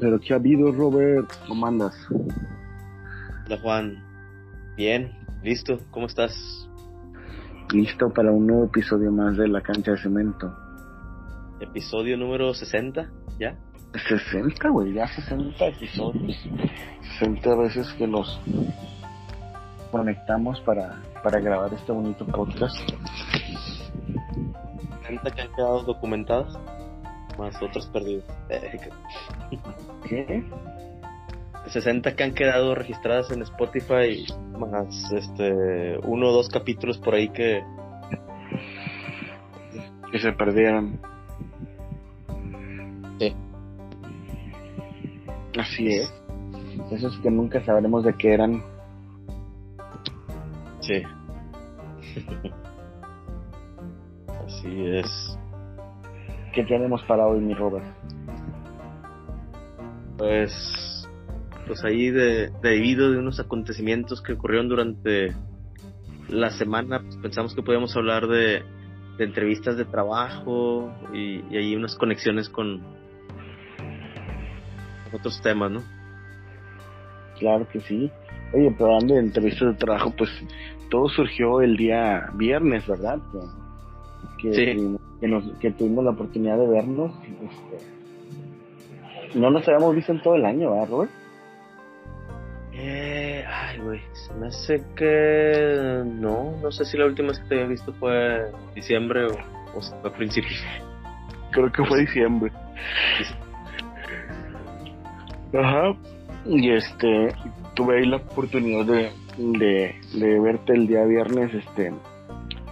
Pero ¿qué ha habido, Robert? ¿Cómo andas? Hola, Juan. Bien, listo. ¿Cómo estás? Listo para un nuevo episodio más de La Cancha de Cemento. Episodio número 60, ¿ya? 60, güey, ya 60 episodios. 60 veces que nos conectamos para, para grabar este bonito podcast. 60 que han quedado documentadas, más otros perdidos. ¿Qué? 60 que han quedado registradas en Spotify, más este uno o dos capítulos por ahí que Que se perdieron. Sí. Así es. Esos que nunca sabremos de qué eran. Sí. Así es. ¿Qué tenemos para hoy, mi Robert? Pues, pues ahí de, debido de unos acontecimientos que ocurrieron durante la semana, pues pensamos que podíamos hablar de, de entrevistas de trabajo y, y ahí unas conexiones con otros temas, ¿no? Claro que sí. Oye, pero hablando de entrevistas de trabajo, pues todo surgió el día viernes, ¿verdad? Que, Sí. tuvimos- que, nos- que tuvimos la oportunidad de vernos. Este, no nos habíamos visto en todo el año, ¿verdad, Robert? Eh, ay, güey, se me hace que no, no sé si la última vez que te había visto fue en diciembre o, o fue a principios. Creo que fue diciembre. Ajá. Y este, tuve ahí la oportunidad de, de, de verte el día viernes, este,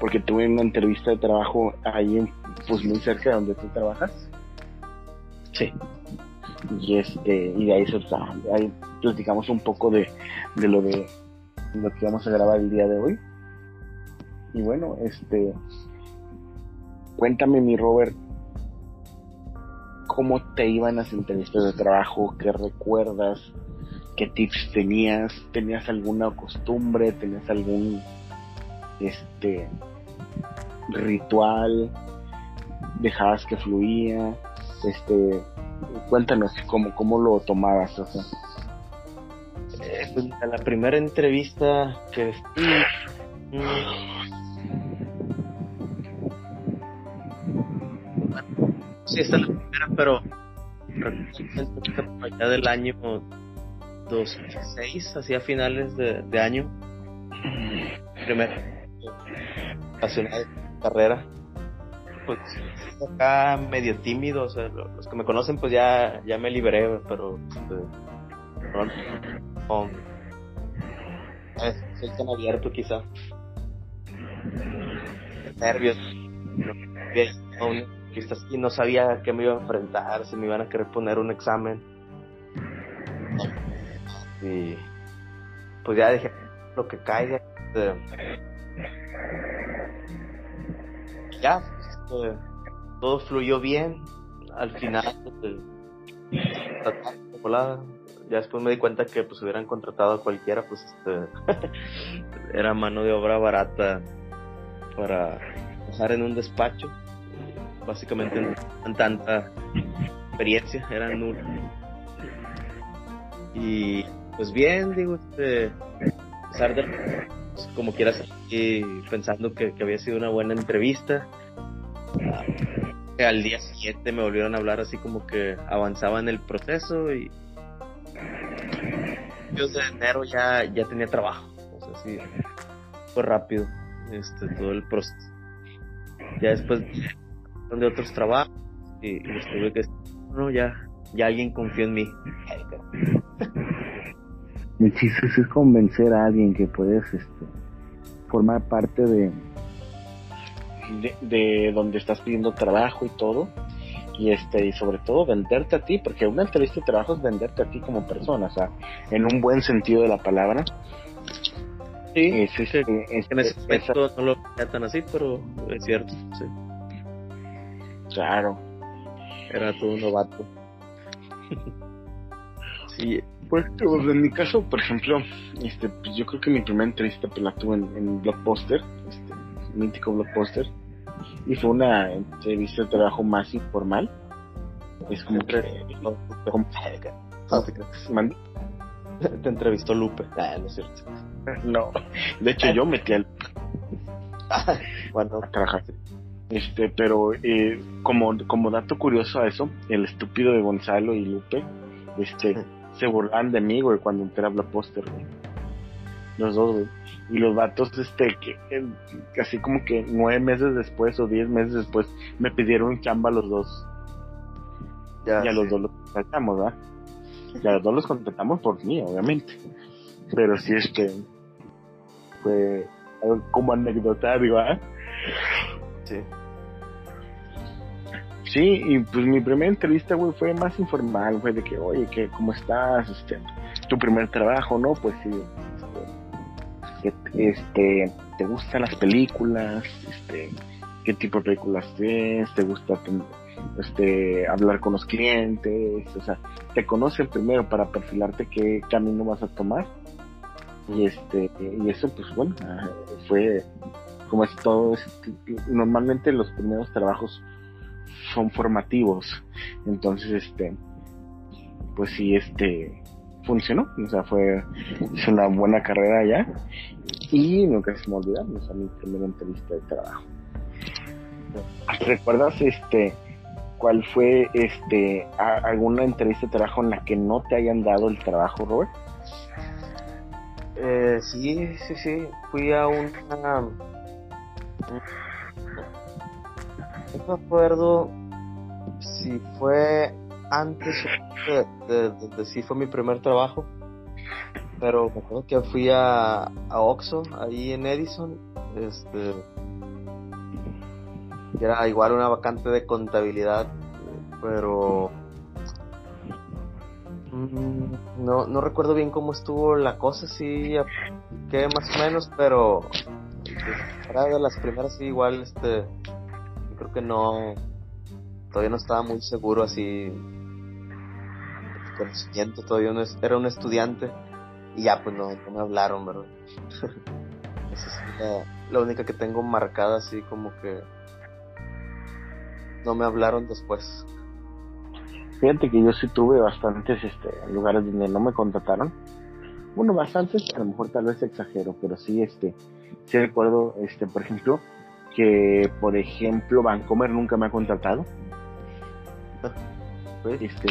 porque tuve una entrevista de trabajo ahí, en, pues muy cerca de donde tú trabajas. Sí. Y este, y de ahí, se- ahí platicamos un poco de, de lo de lo que vamos a grabar el día de hoy. Y bueno, este, cuéntame mi Robert, cómo te iban las entrevistas de trabajo, qué recuerdas, qué tips tenías, tenías alguna costumbre, tenías algún este ritual, dejabas que fluía, este cuéntanos cómo, cómo lo tomabas, o sea. Eh, pues, la primera entrevista que mm, sí, esta es la primera, pero allá del año 2006, hacia finales de, de año, apasionada de carrera, pues acá medio tímido, o sea, lo- los que me conocen pues ya, ya me liberé, pero con- eh, soy tan abierto quizá. Nervios. Así, no sabía a qué me iba a enfrentar, si me iban a querer poner un examen. Y pues ya dije, lo que caiga. este, ya, este, todo fluyó bien. Al final, volada. ya después me di cuenta que pues hubieran contratado a cualquiera, pues este era mano de obra barata para trabajar en un despacho. Básicamente no tenían tanta experiencia, eran nula. Y pues bien, digo, este, a pesar de pues, como quieras y pensando que, había sido una buena entrevista. Ah, al día siguiente me volvieron a hablar así como que avanzaba en el proceso y yo enero ya, ya tenía trabajo. O sea, sí, fue rápido este, todo el proceso. Ya después de otros trabajos y, y tuve que no, ya, ya alguien confió en mí. El chiste es convencer a alguien que puedes este, formar parte de, de, de donde estás pidiendo trabajo y todo. Y este, y sobre todo venderte a ti, porque una entrevista de trabajo es venderte a ti como persona, o sea, en un buen sentido de la palabra. Sí, Es, este, que es- en ese esa- momento no lo veía tan así, pero es cierto, sí. claro. Era todo un novato. sí, Pues, en mi caso, por ejemplo, este, pues, yo creo que mi primera entrevista pues, la tuve en, en Blockbuster, este, mítico Blockbuster, y fue una entrevista de trabajo más informal. Es como que... como- No te entrevistó Lupe. Ah, no es cierto. No, de hecho yo metí al Bueno, a trabajar. Este, pero eh, como, como dato curioso a eso, el estúpido de Gonzalo y Lupe, este, se burlan de mí, güey, cuando entré a Blockbuster, güey. Los dos, güey. Y los vatos, este, que eh, así como que nueve meses después o diez meses después me pidieron chamba a los dos. ya. y a los dos los contratamos, ¿verdad? Y a los dos los contratamos por mí, obviamente. Pero sí, este, fue algo como anecdotario, ¿verdad? Sí. Sí, y pues mi primera entrevista, güey, fue más informal, fue de que, oye, que ¿cómo estás? Este, tu primer trabajo, ¿no? Pues sí, este, este, ¿te gustan las películas? Este, ¿qué tipo de películas ves? ¿Te gusta este, hablar con los clientes? O sea, te conocen primero para perfilarte qué camino vas a tomar. Y este, y eso, pues bueno, ah, fue como es todo, es- normalmente los primeros trabajos son formativos. Entonces, este, pues sí, este, funcionó. O sea, fue, hice una buena carrera allá. Y nunca se me olvida, o sea, mi primera entrevista de trabajo. ¿Recuerdas, este, cuál fue, este, alguna entrevista de trabajo en la que no te hayan dado el trabajo, Robert? Eh, sí, sí, sí. Fui a una. Me acuerdo si fue antes de, si fue mi primer trabajo. Pero me acuerdo que fui a, a Oxxo, ahí en Edison. Este. Era igual una vacante de contabilidad. Pero. mm, No, no recuerdo bien cómo estuvo la cosa, sí, que más o menos, pero era de las primeras, sí, igual, este, que no, todavía no estaba muy seguro así, conocimiento, todavía no es- era un estudiante, y ya, pues no, no me hablaron, ¿verdad? Esa es la, la única que tengo marcada, así como que no me hablaron después. Fíjate que yo sí tuve bastantes este, lugares donde no me contrataron. Bueno, bastantes, a lo mejor tal vez exagero, pero sí, este, sí recuerdo, este, por ejemplo, que, por ejemplo, Vancomer nunca me ha contratado. Este,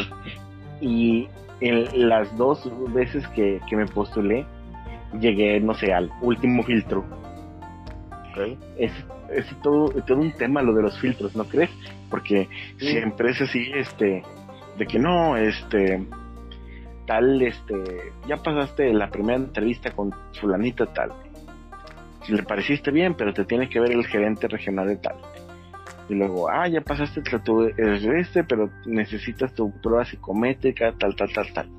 y en las dos veces que, que me postulé, llegué, no sé, al último filtro. Es, es todo, todo un tema lo de los filtros, ¿no crees? Porque Sí. siempre es así, este, de que no, este, tal, este, ya pasaste la primera entrevista con fulanito tal. Le pareciste bien, pero te tiene que ver el gerente regional de tal. Y luego, ah, ya pasaste tu este, pero necesitas tu prueba psicométrica, tal, tal, tal, tal.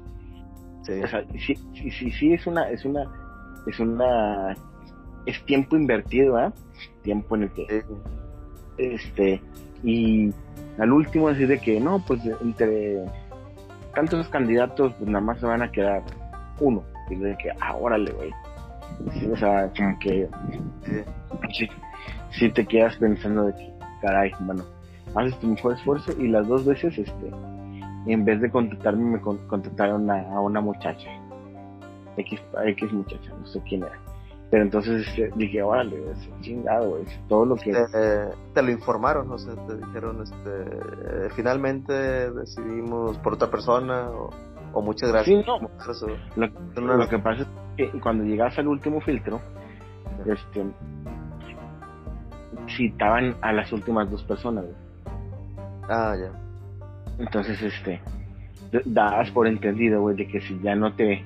Sí. O sea, sí, sí, sí, es una, es una, es una, es tiempo invertido, ¿ah? Tiempo en el que este y al último decir de que no pues entre tantos candidatos pues nada más se van a quedar uno y de que ah órale güey o sea como que Sí. sí, sí te quedas pensando de que caray bueno haces tu mejor esfuerzo y las dos veces este en vez de contratarme me con- contrataron a, a una muchacha X, X muchacha no sé quién era pero entonces este, dije órale es chingado güey todo lo que te, te lo informaron, o sea, te dijeron, este, eh, finalmente decidimos por otra persona, o, o muchas gracias. Sí, no. Lo, que pasa es cuando llegas al último filtro, este, citaban a las últimas dos personas. güey. Ah, ya. Entonces, este, d- das por entendido, güey, de que si ya no te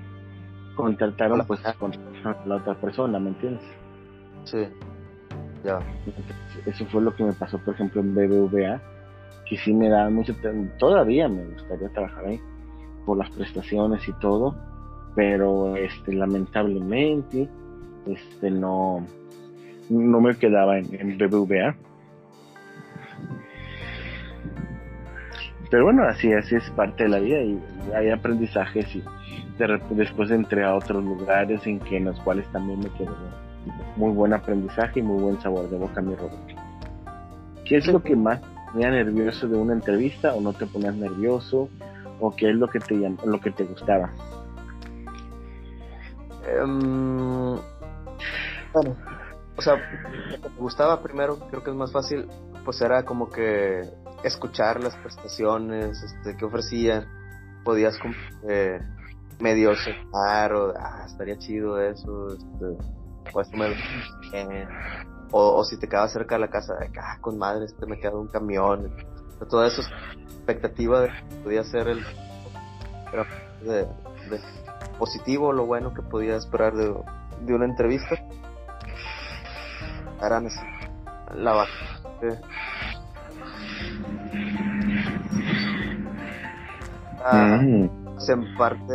contrataron, pues contrataron a la otra persona, ¿me entiendes? Sí. Ya. Entonces, eso fue lo que me pasó, por ejemplo, en BBVA, que sí me da mucho, todavía me gustaría trabajar ahí por las prestaciones y todo, pero este lamentablemente este no no me quedaba en, en BBVA. Pero bueno, así, así es parte de la vida y hay aprendizajes y de después entré a otros lugares en que en los cuales también me quedó muy buen aprendizaje y muy buen sabor de boca mi Robert. ¿Qué es lo que más ponía nervioso de una entrevista o no te ponías nervioso o qué es lo que te lo que te gustaba bueno o sea lo me gustaba primero creo que es más fácil pues era como que escuchar las prestaciones este, que ofrecían podías como medio sentar o ah, estaría chido eso este, o, o, si te quedabas cerca de la casa, ah, con madre, este me queda un camión. todo eso es expectativa de que podía ser el de, positivo, lo bueno que podía esperar de, de una entrevista. Eran la vacante. Ah, mm. en parte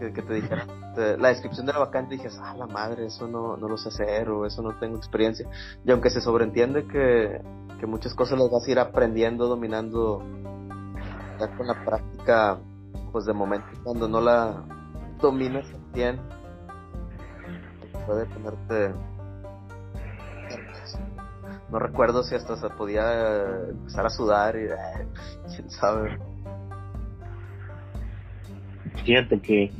que, que te dijera este, la descripción de la vacante dije, ah, la madre, eso no, no lo sé hacer o eso no tengo experiencia. Y aunque se sobreentiende que, que muchas cosas las vas a ir aprendiendo, dominando ya con la práctica, pues de momento cuando no la dominas bien, puede ponerte no recuerdo si hasta se podía empezar a sudar y eh, quién sabe. Fíjate que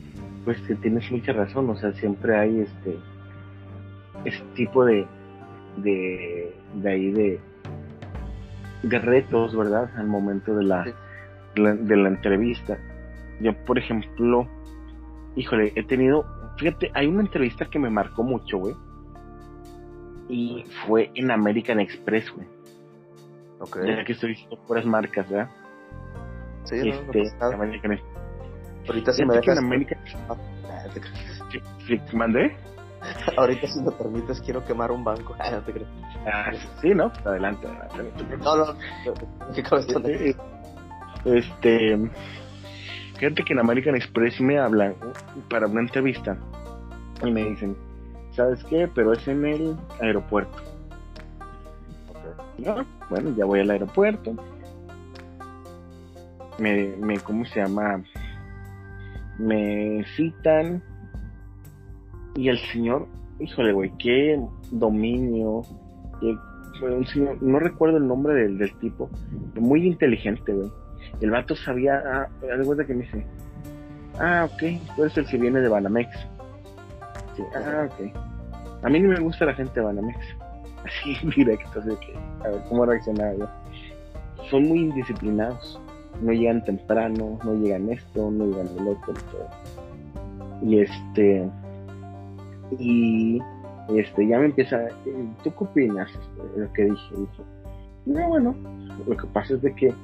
pues que tienes mucha razón, o sea, siempre hay este, este tipo de, de, de ahí de, de retos, ¿verdad? Al momento de la, de la entrevista. Yo, por ejemplo, híjole, he tenido, fíjate, hay una entrevista que me marcó mucho, güey. Y fue en American Express, güey. Ok. Ya que estoy diciendo puras marcas, ¿verdad? Sí, este, American Express Ahorita si me dejas. América... ¿Mandé? Ahorita si me permites quiero quemar un banco. Ah, no te creo. Ah, sí, ¿no? Adelante. No, no. ¿Qué este, este, fíjate que en American Express me hablan para una entrevista y me dicen, ¿sabes qué? Pero es en el aeropuerto. Okay. bueno, ya voy al aeropuerto. Me, me, ¿cómo se llama? me citan y el señor, híjole, güey, qué dominio, un señor, no recuerdo el nombre del, del tipo, muy inteligente, güey. El vato sabía, ah, de que me dice, ah, ok, tú eres el que viene de Banamex. Ah, ok. A mí ni me gusta la gente de Banamex. Así directo, así que, a ver cómo reaccionar, Son muy indisciplinados no llegan temprano, no llegan esto, no llegan el otro, y este, y este, ya me empieza, ¿tú qué opinas? Lo que dije, dije, no, bueno, lo que pasa es de que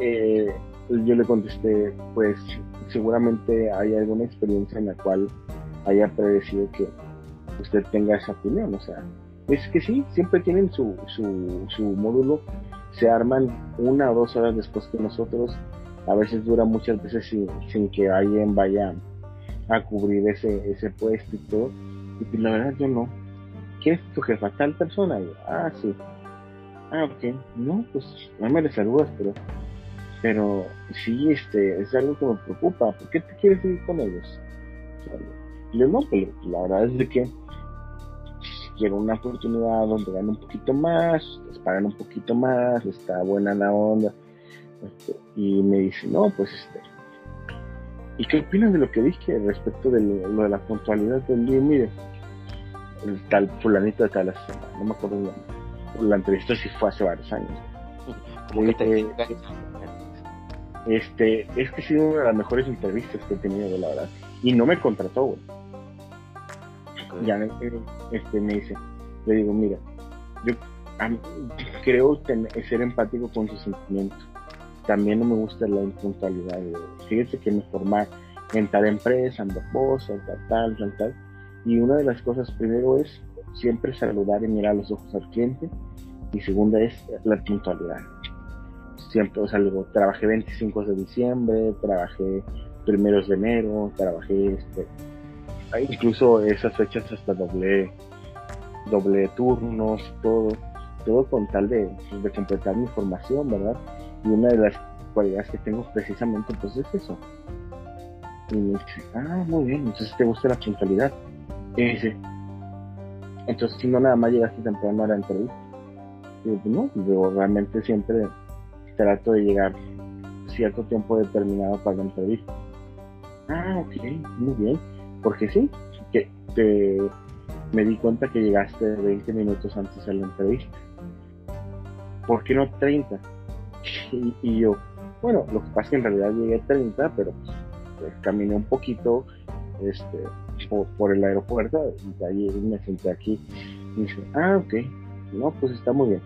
eh, yo le contesté, pues seguramente hay alguna experiencia en la cual haya predecido que usted tenga esa opinión, o sea, es que sí, siempre tienen su, su, su módulo se arman una o dos horas después que nosotros. A veces dura muchas veces sin, que alguien vaya a cubrir ese, ese puesto y todo. Y pues, la verdad yo no. ¿Quién es tu jefa? Tal persona. ah, sí. Ah, ok. No, pues no me le saludas, pero pero sí, este, es algo que me preocupa. ¿Por qué te quieres ir con ellos? Y yo, no, pues la verdad es de que quiero una oportunidad donde gane un poquito más, les pagan un poquito más, está buena la onda. Este, y me dice, no, pues este. ¿Y qué opinas de lo que dije respecto de lo, de la puntualidad del día? Mire, el tal fulanito de tal semana, no me acuerdo la, la entrevista si fue hace varios años. Este, es que ha sido una de las mejores entrevistas que he tenido, la verdad. Y no me contrató, güey ya este, me dice, le digo, mira, yo creo ser empático con sus sentimientos. También no me gusta la impuntualidad. Fíjese que me formar en tal empresa, en tal, tal, tal, tal. Y una de las cosas primero es siempre saludar y mirar los ojos al cliente. Y segunda es la puntualidad. Siempre, o sea, luego trabajé 25 de diciembre, trabajé primeros de enero, trabajé este, incluso esas fechas hasta doble doble turnos todo todo con tal de, de completar mi formación verdad y una de las cualidades que tengo precisamente pues es eso. Y me dice ah muy bien entonces te gusta la puntualidad y entonces si no nada más llegaste temprano a la entrevista no, yo realmente siempre trato de llegar cierto tiempo determinado para la entrevista. Ah, ok, muy bien. Porque sí, que te, me di cuenta que llegaste 20 minutos antes a la entrevista. ¿Por qué no 30? Y, yo, bueno, lo que pasa es que en realidad llegué a 30, pero pues, caminé un poquito este, por, el aeropuerto y de ahí me senté aquí. Y dice, ah, ok, no, pues está muy bien.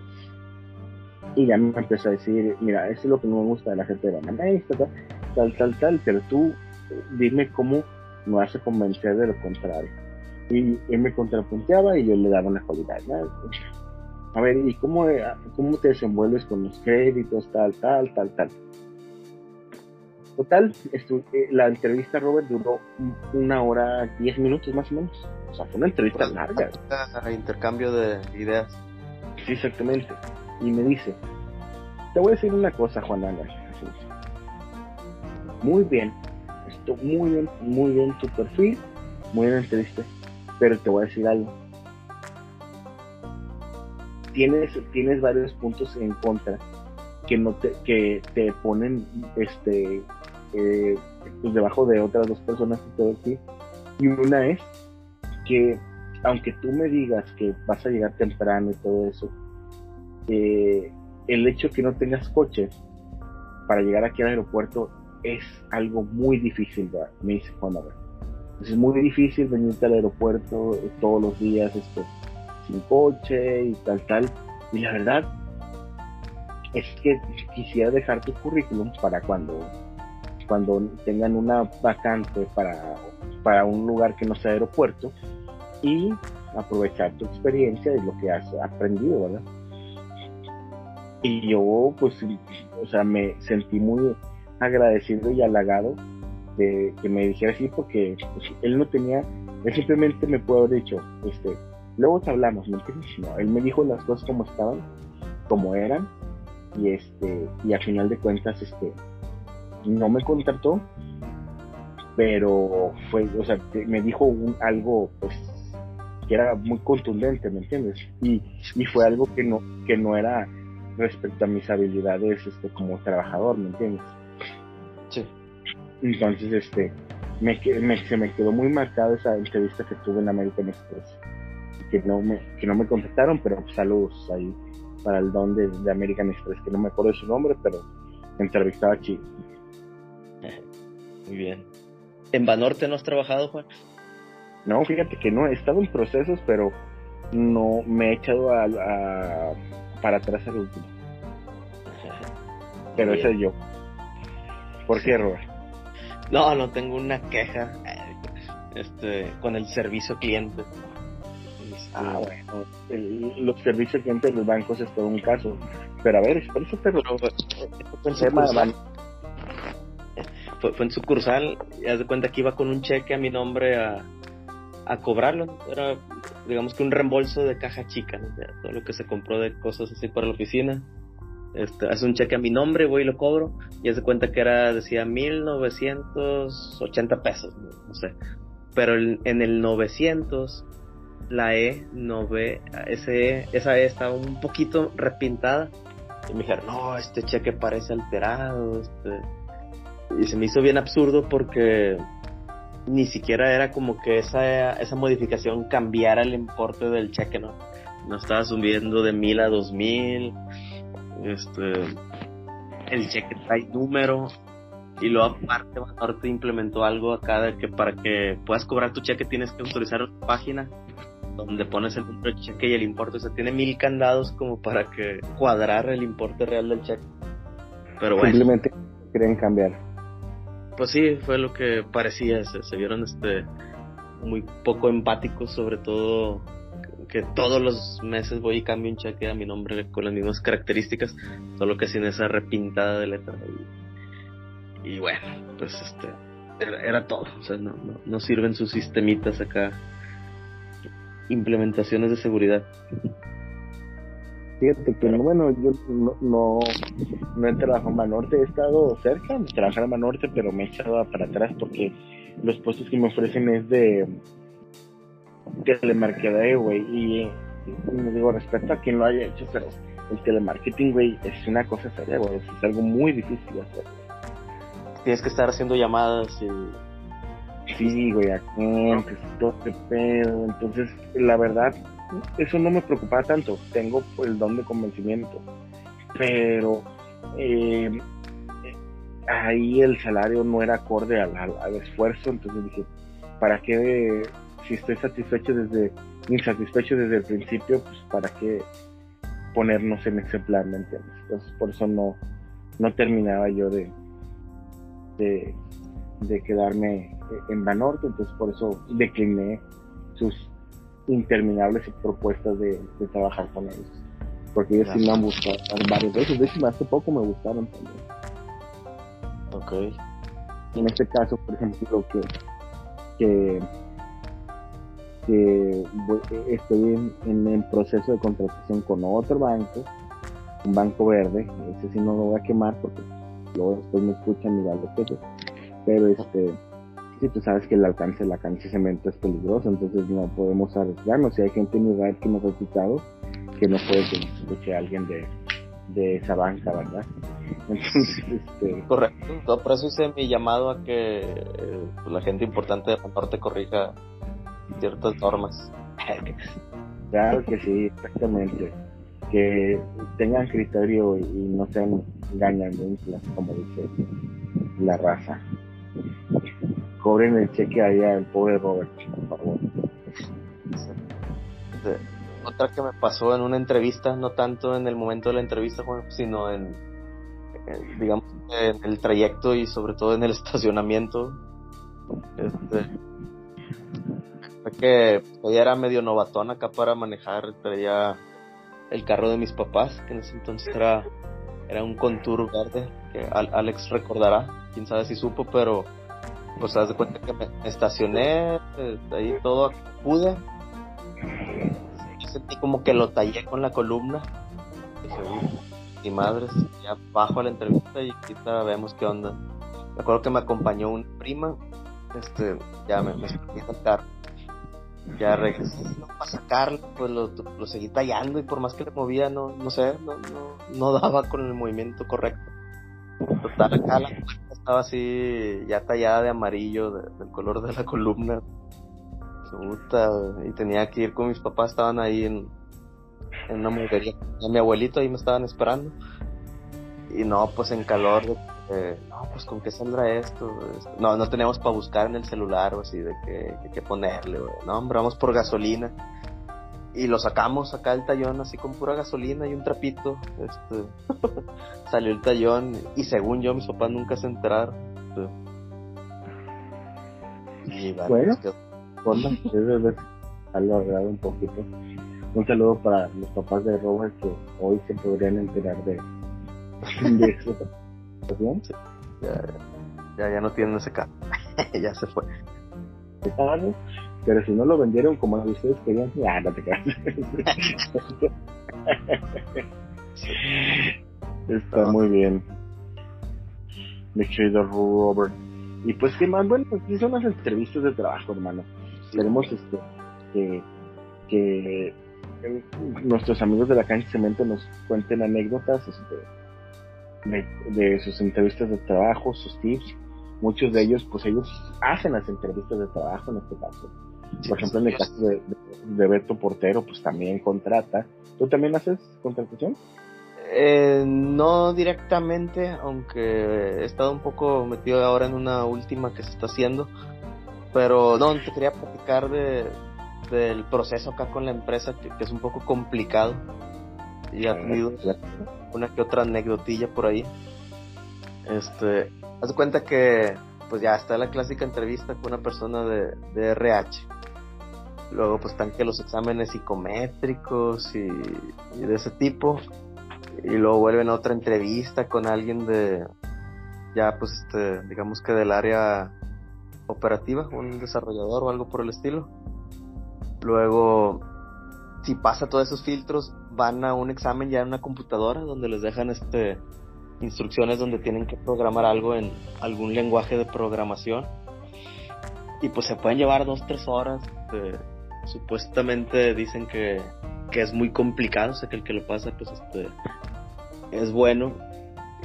Y ya me empezó a decir, mira, eso es lo que no me gusta de la gente de la maestra, tal, tal, tal, tal, pero tú dime cómo me vas a convencer de lo contrario. Y él me contrapunteaba y yo le daba una cualidad. A ver, ¿y cómo, cómo te desenvuelves con los créditos, tal, tal, tal, tal? Total, eh, la entrevista, Robert, duró una hora, diez minutos más o menos. O sea, fue una entrevista larga. Intercambio de ideas. Sí, exactamente. Y me dice, te voy a decir una cosa, Juan Ana. Muy bien, esto muy bien, muy bien tu perfil, muy bien entrevista, pero te voy a decir algo. Tienes, tienes varios puntos en contra que no te, que te ponen este eh, pues debajo de otras dos personas que todo aquí. Y una es que aunque tú me digas que vas a llegar temprano y todo eso, eh, el hecho que no tengas coche para llegar aquí al aeropuerto es algo muy difícil, me dice Juan Es muy difícil venirte al aeropuerto todos los días este, sin coche y tal, tal. Y la verdad es que quisiera dejar tu currículum para cuando, cuando tengan una vacante para, para un lugar que no sea aeropuerto y aprovechar tu experiencia y lo que has aprendido, ¿verdad? Y yo, pues, o sea, me sentí muy agradecido y halagado de que me dijera así, porque pues, él no tenía, él simplemente me pudo haber dicho, este, luego te hablamos, ¿me entiendes? No, él me dijo las cosas como estaban, como eran, y este, y al final de cuentas, este, no me contactó, pero fue, o sea, me dijo un, algo, pues, que era muy contundente, ¿me entiendes? Y, y fue algo que no, que no era respecto a mis habilidades este, como trabajador, ¿me entiendes? Sí. Entonces, este, me, se me quedó muy marcada esa entrevista que tuve en American Express. Que no me, que no me contactaron, pero saludos ahí para el don de, American Express, que no me acuerdo de su nombre, pero entrevistaba chido. Muy bien. ¿En Banorte no has trabajado, Juan? No, fíjate que no, he estado en procesos, pero no me he echado a para atrás al último. Pero ese es yo. ¿Por qué, Robert? No, no tengo una queja este, con el servicio cliente. ah, bueno, los servicios clientes de los bancos es todo un caso. Pero a ver, por eso te lo... Fue, fue, fue en sucursal, y haz de cuenta que iba con un cheque a mi nombre a, a cobrarlo. Era, digamos que un reembolso de caja chica, todo lo que se compró de cosas así para la oficina. Este, hace un cheque a mi nombre, voy y lo cobro. Y hace cuenta que era, decía, 1980 pesos, no sé. Pero en el 900, la E, no ve, ese, esa E estaba un poquito repintada. Y me dijeron, no, este cheque parece alterado. Este... Y se me hizo bien absurdo porque ni siquiera era como que esa, esa modificación cambiara el importe del cheque, ¿no? No estaba subiendo de mil a dos mil. Este, el cheque trae número. Y luego aparte Banorte implementó algo acá de que para que puedas cobrar tu cheque tienes que autorizar una página donde pones el número de cheque y el importe. O sea, tiene mil candados como para que cuadrar el importe real del cheque. Pero bueno. Simplemente quieren cambiar pues sí, fue lo que parecía, se, vieron este muy poco empáticos, sobre todo que todos los meses voy y cambio un cheque a mi nombre con las mismas características, solo que sin esa repintada de letra. Y, bueno, pues este era, todo, o sea, no, no sirven sus sistemitas acá, implementaciones de seguridad. Fíjate que, bueno, yo no, no, no he trabajado en Banorte, he estado cerca de trabajar en Banorte, pero me he echado para atrás porque los puestos que me ofrecen es de telemarqueteo, güey, y, me digo, respeto a quien lo haya hecho, pero el telemarketing, güey, es una cosa seria, güey, es algo muy difícil de hacer. Tienes que estar haciendo llamadas y... Sí, güey, a clientes, todo ese pedo. Entonces, la verdad, eso no me preocupaba tanto. Tengo el don de convencimiento. Pero eh, ahí el salario no era acorde al, esfuerzo. Entonces dije, ¿para qué? Si estoy satisfecho desde, insatisfecho desde el principio, pues ¿para qué ponernos en ese plan, ¿me entiendes? Entonces, por eso no, no terminaba yo de, de, de quedarme en Banorte, entonces por eso decliné sus interminables propuestas de, de trabajar con ellos. Porque ellos sí me han buscado varias veces, de hecho hace poco me gustaron también. Ok. En este caso, por ejemplo, que, que, que estoy en, en, proceso de contratación con otro banco, un banco verde, ese sí no lo voy a quemar porque luego después me escuchan y vale pero este sí tú sabes que el alcance de la cancha de cemento es peligroso, entonces no podemos arriesgarnos. Si hay gente en Israel que nos ha citado, que no puede que nos escuche alguien de, de esa banca, ¿verdad? Entonces, este... Correcto. por eso hice mi llamado a que eh, la gente importante de norte corrija ciertas normas. Claro que sí, exactamente. Que tengan criterio y no sean engañadores, como dice la raza cobren el cheque allá al pobre Robert, por favor. Otra que me pasó en una entrevista, no tanto en el momento de la entrevista, sino en, digamos, en el trayecto y sobre todo en el estacionamiento. Este, que ella era medio novatón acá para manejar, traía el carro de mis papás, que en ese entonces era, era un Contour verde, que Alex recordará, quién sabe si supo, pero pues haz de cuenta que me estacioné, eh, ahí todo pude. Y sentí como que lo tallé con la columna. Dije, mi madre, ya bajo a la entrevista y ahorita vemos qué onda. Me acuerdo que me acompañó una prima, este, ya me, me a carro. Ya regresé para sacarlo, pues lo, lo, seguí tallando y por más que le movía, no, no sé, no, no, no daba con el movimiento correcto. Total, acá estaba así ya tallada de amarillo, del color de la columna. Puta, y tenía que ir con mis papás, estaban ahí en, en una mujería. Mi abuelito ahí me estaban esperando. Y no, pues en calor, no, pues con qué saldrá esto. No, no teníamos para buscar en el celular o así de qué, ponerle, No, hombre, vamos por gasolina y lo sacamos acá el tallón así con pura gasolina y un trapito. Este, salió el tallón y según yo mis papás nunca se enteraron. Y bueno, bueno alargado un poquito. Un saludo para los papás de Robert que hoy se podrían enterar de, de eso. Ya, ya, ya no tienen ese carro. ya se fue. Pero si no lo vendieron como ustedes querían, ya no te quedas. Está muy bien. Mi querido Robert. Y pues qué más, bueno, pues son las entrevistas de trabajo, hermano. Queremos este que, que nuestros amigos de la cancha cemento nos cuenten anécdotas este, de, de sus entrevistas de trabajo, sus tips. Muchos de ellos, pues ellos hacen las entrevistas de trabajo en este caso por ejemplo, en el caso de, de, Beto Portero, pues también contrata. ¿Tú también haces contratación? Eh, no directamente, aunque he estado un poco metido ahora en una última que se está haciendo. Pero no, te quería platicar de, del proceso acá con la empresa, que, es un poco complicado. Y ha ah, tenido una que otra anécdotilla por ahí. Este, haz de cuenta que pues ya está la clásica entrevista con una persona de, de RH. Luego pues están que los exámenes psicométricos y, de ese tipo. Y luego vuelven a otra entrevista con alguien de, ya pues este, digamos que del área operativa, un desarrollador o algo por el estilo. Luego, si pasa todos esos filtros, van a un examen ya en una computadora donde les dejan este instrucciones donde tienen que programar algo en algún lenguaje de programación. Y pues se pueden llevar dos, tres horas. Supuestamente dicen que, que es muy complicado, o sea, que el que lo pasa, pues, este, es bueno.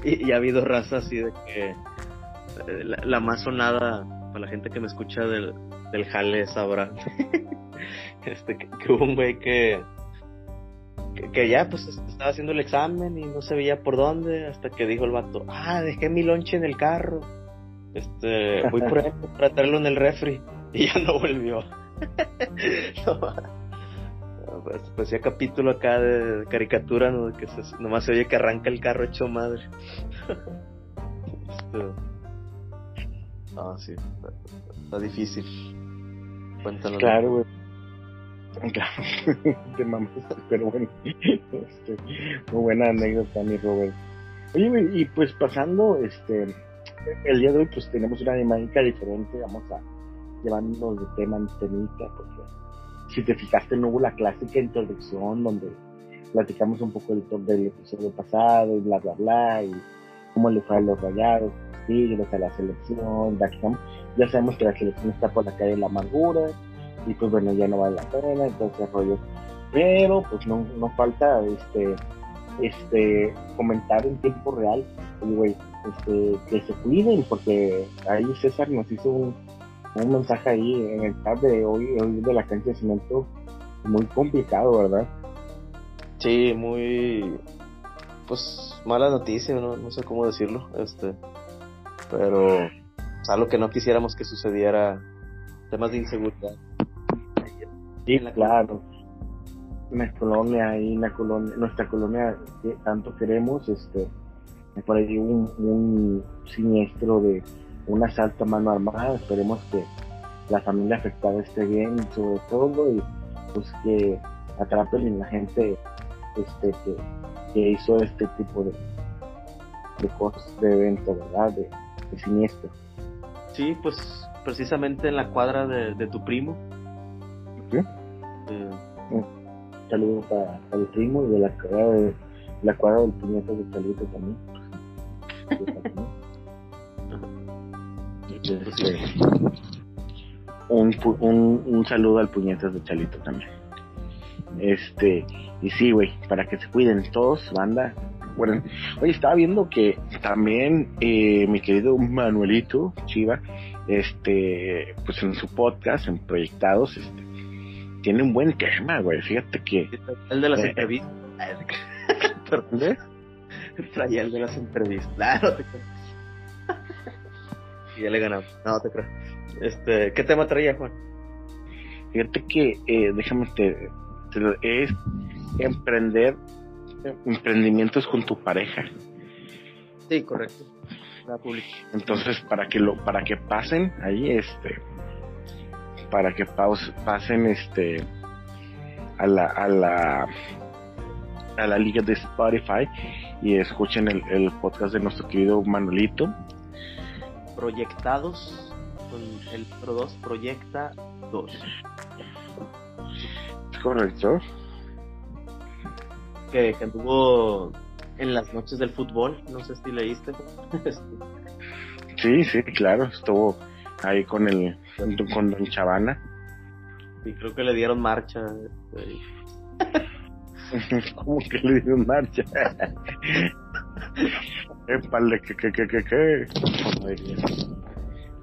Y, ha habido raza así de que eh, la, más sonada para la gente que me escucha del, del jale sabrá. este, que, hubo un güey que, que, ya pues estaba haciendo el examen y no se veía por dónde hasta que dijo el vato, ah, dejé mi lonche en el carro. Este, voy por él para traerlo en el refri y ya no volvió. pues, pues ya capítulo acá de caricatura, ¿no? Que nomás se oye que arranca el carro hecho madre. Ah, sí, está, difícil. Cuéntanos. Claro, güey. Claro, mamás, pero bueno, este, muy buena anécdota, mi Robert. Oye, y pues pasando, este, el día de hoy, pues tenemos una dinámica diferente, vamos a llevarnos de tema en temita, porque si te fijaste, no hubo la clásica introducción donde platicamos un poco del, del episodio pasado y bla, bla, bla, y cómo le fue a los rayados, tigres, a la selección, ya sabemos que la selección está por la calle de la amargura, y pues bueno, ya no vale la pena, entonces rollo. Pero pues no, no falta este este comentar en tiempo real, güey, este, que se cuiden, porque ahí César nos hizo un, un mensaje ahí en el chat de hoy, hoy de la cancha de cemento, muy complicado, ¿verdad? Sí, muy, pues mala noticia, no, no sé cómo decirlo, este, pero es algo que no quisiéramos que sucediera, temas de inseguridad. Sí, claro. Nuestra colonia y la colonia, nuestra colonia que tanto queremos, este, por ahí un, un siniestro de un asalto a mano armada. Esperemos que la familia afectada esté bien, sobre todo, y pues que atrapen a la gente este, que, hizo este tipo de, de cosas, de evento, ¿verdad? De, siniestro. Sí, pues precisamente en la cuadra de, tu primo. ¿Sí? Eh, un saludo para, el primo y de la cuadra, de, la cuadra del puñetazo de Chalito también. un, un, un, saludo al puñetas de Chalito también. Este, y sí, güey, para que se cuiden todos, banda. Bueno, oye, estaba viendo que también eh, mi querido Manuelito Chiva, este, pues en su podcast, en Proyectados, este, tiene un buen tema, güey. Fíjate que. El de las eh, entrevistas. ¿Perdón? Traía el de las entrevistas. Claro, te ya le ganamos. No, te creo. Este, ¿Qué tema traía, Juan? Fíjate que, eh, déjame, te, es emprender emprendimientos con tu pareja. Sí, correcto. Entonces, para que lo, para que pasen ahí, este, para que pasen, este, a la, a la, a la liga de Spotify y escuchen el, el podcast de nuestro querido Manolito proyectados con el Pro 2 proyecta 2. Correcto. Que, que anduvo en las noches del fútbol, no sé si leíste. sí, sí, claro, estuvo ahí con el con Don Chavana. Y creo que le dieron marcha. ¿Cómo que le dieron marcha? Épale, que, que, que, que, que.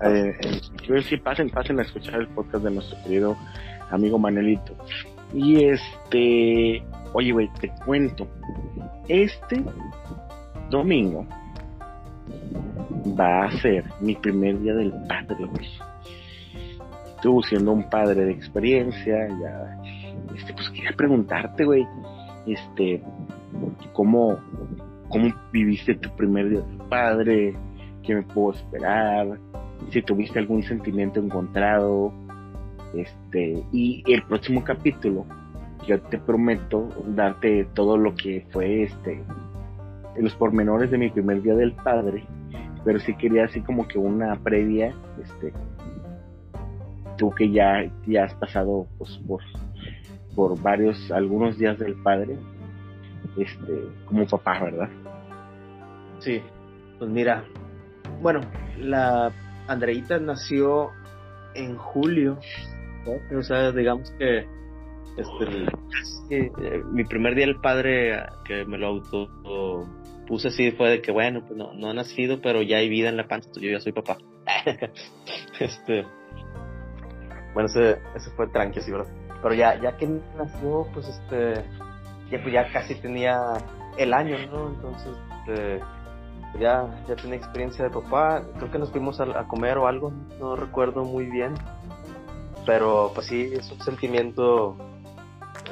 Eh, eh, sí, pasen, pasen a escuchar el podcast de nuestro querido amigo Manelito. Y este, oye, güey, te cuento. Este domingo va a ser mi primer día del padre, güey. Estuve siendo un padre de experiencia, ya, este, pues quería preguntarte, güey, este, cómo, cómo viviste tu primer día de padre, qué me puedo esperar, si tuviste algún sentimiento encontrado, este, y el próximo capítulo, yo te prometo darte todo lo que fue este, los pormenores de mi primer día del padre, pero sí quería así como que una previa, este, tú que ya, ya has pasado pues, por, por varios, algunos días del padre, este, como papá, ¿verdad? Sí, pues mira, bueno, la Andreita nació en julio, o sea, digamos que Este, eh, mi primer día del padre que me lo auto puse así fue de que bueno, pues no, no ha nacido, pero ya hay vida en la panza, yo ya soy papá. este, bueno, ese, ese fue tranqui, sí, ¿verdad? Pero ya, ya que nació, pues este, ya, pues ya casi tenía el año, ¿no? Entonces, este, ya, ya tenía experiencia de papá. Creo que nos fuimos a, comer o algo, no recuerdo muy bien. Pero pues sí, es un sentimiento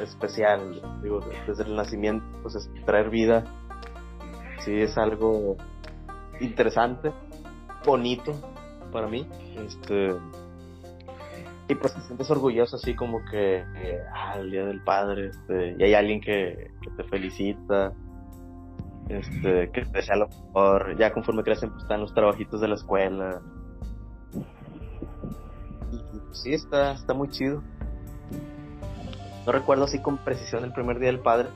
especial, digo, desde el nacimiento, pues traer vida, sí es algo interesante, bonito para mí. Este, y pues te sientes orgulloso así como que ah, el día del padre, este, y hay alguien que, que te felicita, este, que te sea lo mejor, ya conforme crecen pues están los trabajitos de la escuela. Y pues, sí, está, está muy chido. No recuerdo así con precisión el primer día del padre.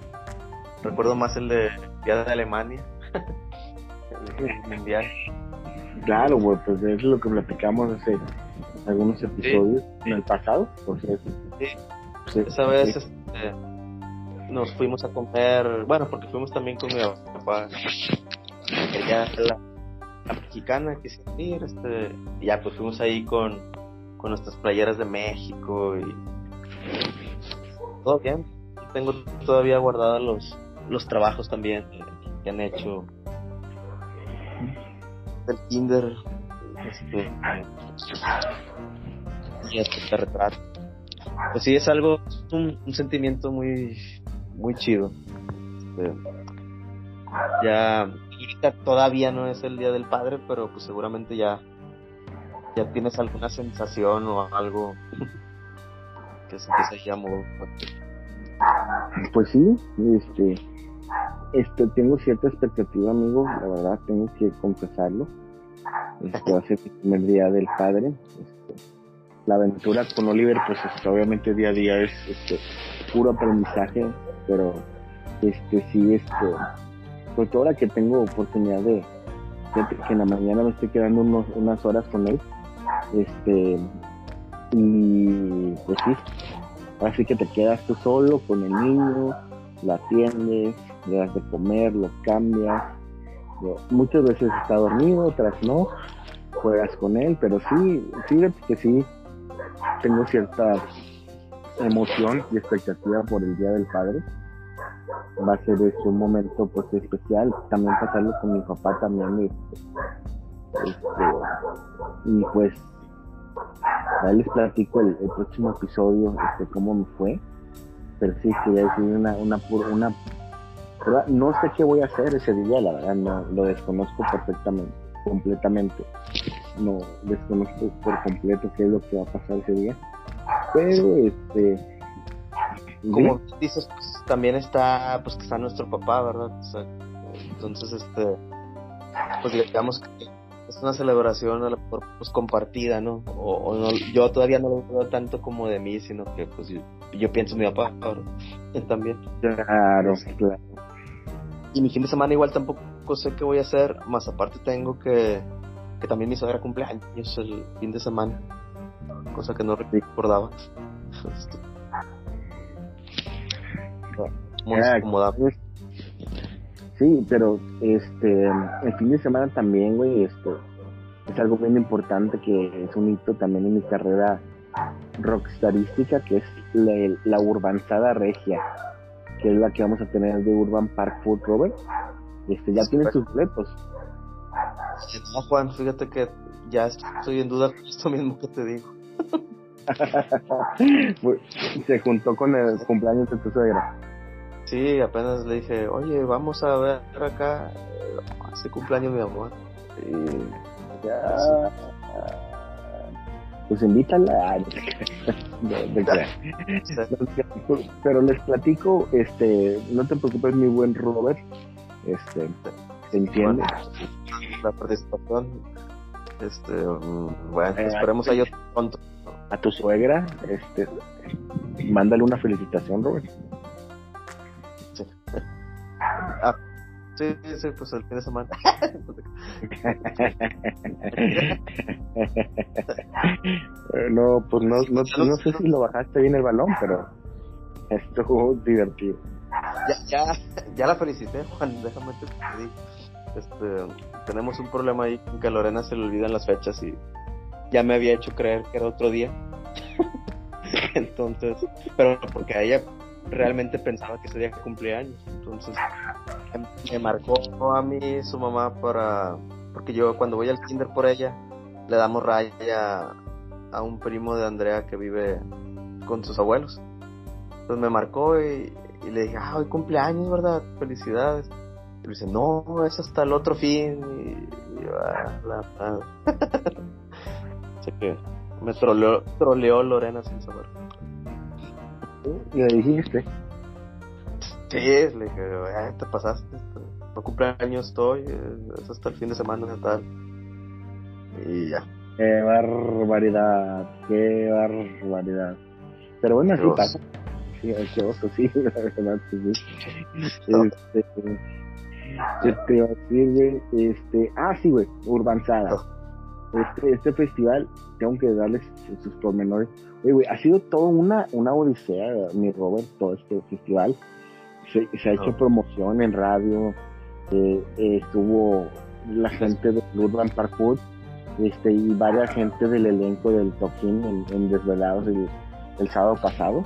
Recuerdo más el de día de Alemania. el, mundial. Claro, pues es lo que platicamos hace algunos episodios en el pasado, por cierto. Sí. Esa vez este, nos fuimos a comer, bueno, porque fuimos también con mi papá, ella la, la mexicana que ir, este, y ya pues fuimos ahí con, con nuestras playeras de México y todo bien. Tengo todavía guardados los, los trabajos también que, han hecho del kinder este y este retrato pues sí es algo un, un sentimiento muy muy chido. Este, ya ahorita todavía no es el día del padre, pero pues seguramente ya ya tienes alguna sensación o algo que se empieza a. Pues sí, este, este, tengo cierta expectativa, amigo, la verdad, tengo que confesarlo. Este va el primer día del padre. Este, la aventura con Oliver, pues este, obviamente día a día es este, puro aprendizaje, pero este sí, este, porque ahora que tengo oportunidad de, que en la mañana me estoy quedando unos, unas horas con él, este, y pues sí, así que te quedas tú solo con el niño, lo atiendes, le das de comer, lo cambias, muchas veces está dormido, otras no, juegas con él, pero sí, fíjate que sí, tengo cierta emoción y expectativa por el Día del Padre. Va a ser este, un momento pues especial. También pasarlo con mi papá también. Este, este, y pues ya les platico el, próximo episodio este, cómo me fue. Pero sí, quería decir una, una, una, no sé qué voy a hacer ese día, la verdad, no, lo desconozco perfectamente, completamente. No desconozco por completo qué es lo que va a pasar ese día. Pero este como dices pues, también está pues que está nuestro papá verdad entonces este pues digamos que es una celebración a lo mejor pues compartida no o, no, yo todavía no lo veo tanto como de mí sino que pues yo, pienso en mi papá también. Claro claro y mi fin de semana igual tampoco sé qué voy a hacer más aparte tengo que que también mi suegra cumpleaños el fin de semana cosa que no recordaba. Muy Sí, pero este el fin de semana también, güey, esto es algo bien importante que es un hito también en mi carrera rockstarística, que es la, urbanzada regia, que es la que vamos a tener de Urban Park Food Robert. Este, ya tienen sus boletos. No, Juan, fíjate que ya estoy en duda por esto mismo que te digo. Se juntó con el cumpleaños de tu suegra. Sí, apenas le dije, oye, vamos a ver acá, hace cumpleaños mi amor. Y ya. Pues invítala. Pero les platico, este, no te preocupes, mi buen Robert. Este, ¿se entiende? La participación. Este, mm, bueno, eh, esperemos a ellos pronto a tu suegra, este, mándale una felicitación, Robert. Sí, sí, pues el fin de semana. no, pues no, no, no sé si lo bajaste bien el balón, pero Estuvo divertido. Ya, ya, ya la felicité, Juan, déjame te pedir. Este, tenemos un problema ahí con que a Lorena se le olvidan las fechas y ya me había hecho creer que era otro día. Entonces, pero porque a ella realmente pensaba que ese día cumplía años. Entonces, me marcó a mí su mamá para. Porque yo, cuando voy al kinder por ella, le damos raya a un primo de Andrea que vive con sus abuelos. Entonces me marcó y, le dije, ah, hoy cumpleaños, ¿verdad? Felicidades. Y me dice, no, es hasta el otro fin. Y, yo, ah, la, Así que me troleó, troleó Lorena sin saber. ¿Y le dijiste? Sí, le dije, ah, te pasaste, no cumpleaños estoy, es hasta el fin de semana de tal. Y ya. Qué barbaridad, qué barbaridad. Pero bueno, así pasa. Sí, qué oso, sí, la verdad, sí. Este, ¿Qué te iba a decir, güey? Este, ah, sí, güey, Urbanzada. Este, este festival, tengo que darles sus pormenores. Oye, güey, ha sido toda una, una odisea, mi Robert, todo este festival. Se, se ha hecho promoción en radio, eh, estuvo la gente de Urban Park Food este, y varias gente del elenco del Toquín en, en Desvelados el, el, sábado pasado.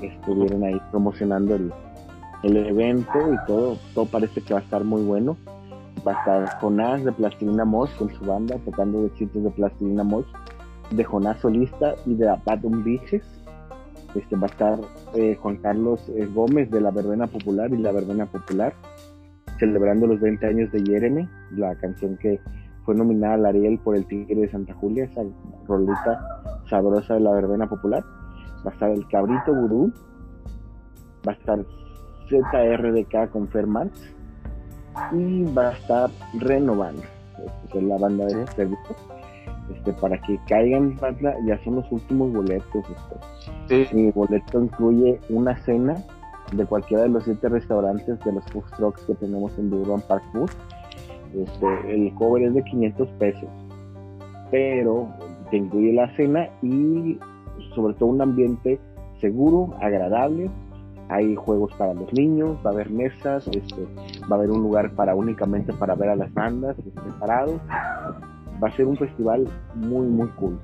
Estuvieron ahí promocionando el, el evento y todo, todo parece que va a estar muy bueno. Va a estar Jonás de Plastilina Mosh con su banda tocando éxitos de Plastilina Mosh, de Jonás solista y de Apatum Beaches. Este, va a estar eh, Juan Carlos eh, Gómez de la Verbena Popular y la Verbena Popular, celebrando los 20 años de Jeremy, la canción que fue nominada al Ariel por el Tigre de Santa Julia, esa rolita sabrosa de la verbena popular. Va a estar el Cabrito Vudú, va a estar ZRDK con Fermans y va a estar Renovando, es la banda de este grupo. Este, para que caigan banda, ya son los últimos boletos. Este. Mi boleto incluye una cena de cualquiera de los siete restaurantes de los food trucks que tenemos en Durban Park Food este, el cover es de 500 pesos, pero te incluye la cena y sobre todo un ambiente seguro, agradable. Hay juegos para los niños, va a haber mesas, este, va a haber un lugar para únicamente para ver a las bandas separados. Va a ser un festival muy muy cool.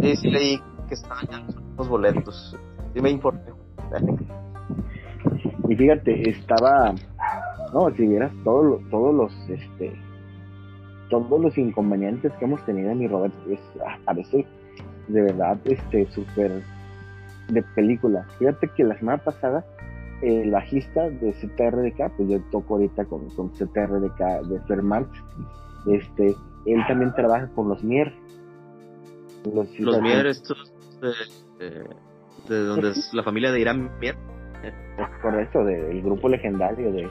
Sí, sí leí que estaban ya los boletos. Sí me informé. Y fíjate, estaba, no, si vieras todos todos los, este, todos los inconvenientes que hemos tenido, mi Robert, es, ah, parece de verdad, este, súper de película. Fíjate que la semana pasada, el bajista de CTRDK, pues yo toco ahorita con, con CTRDK de Fermat, este, él también trabaja con los Mier. Los, los Mier, estos de, de, donde es la familia de Irán Mier correcto, del grupo legendario de.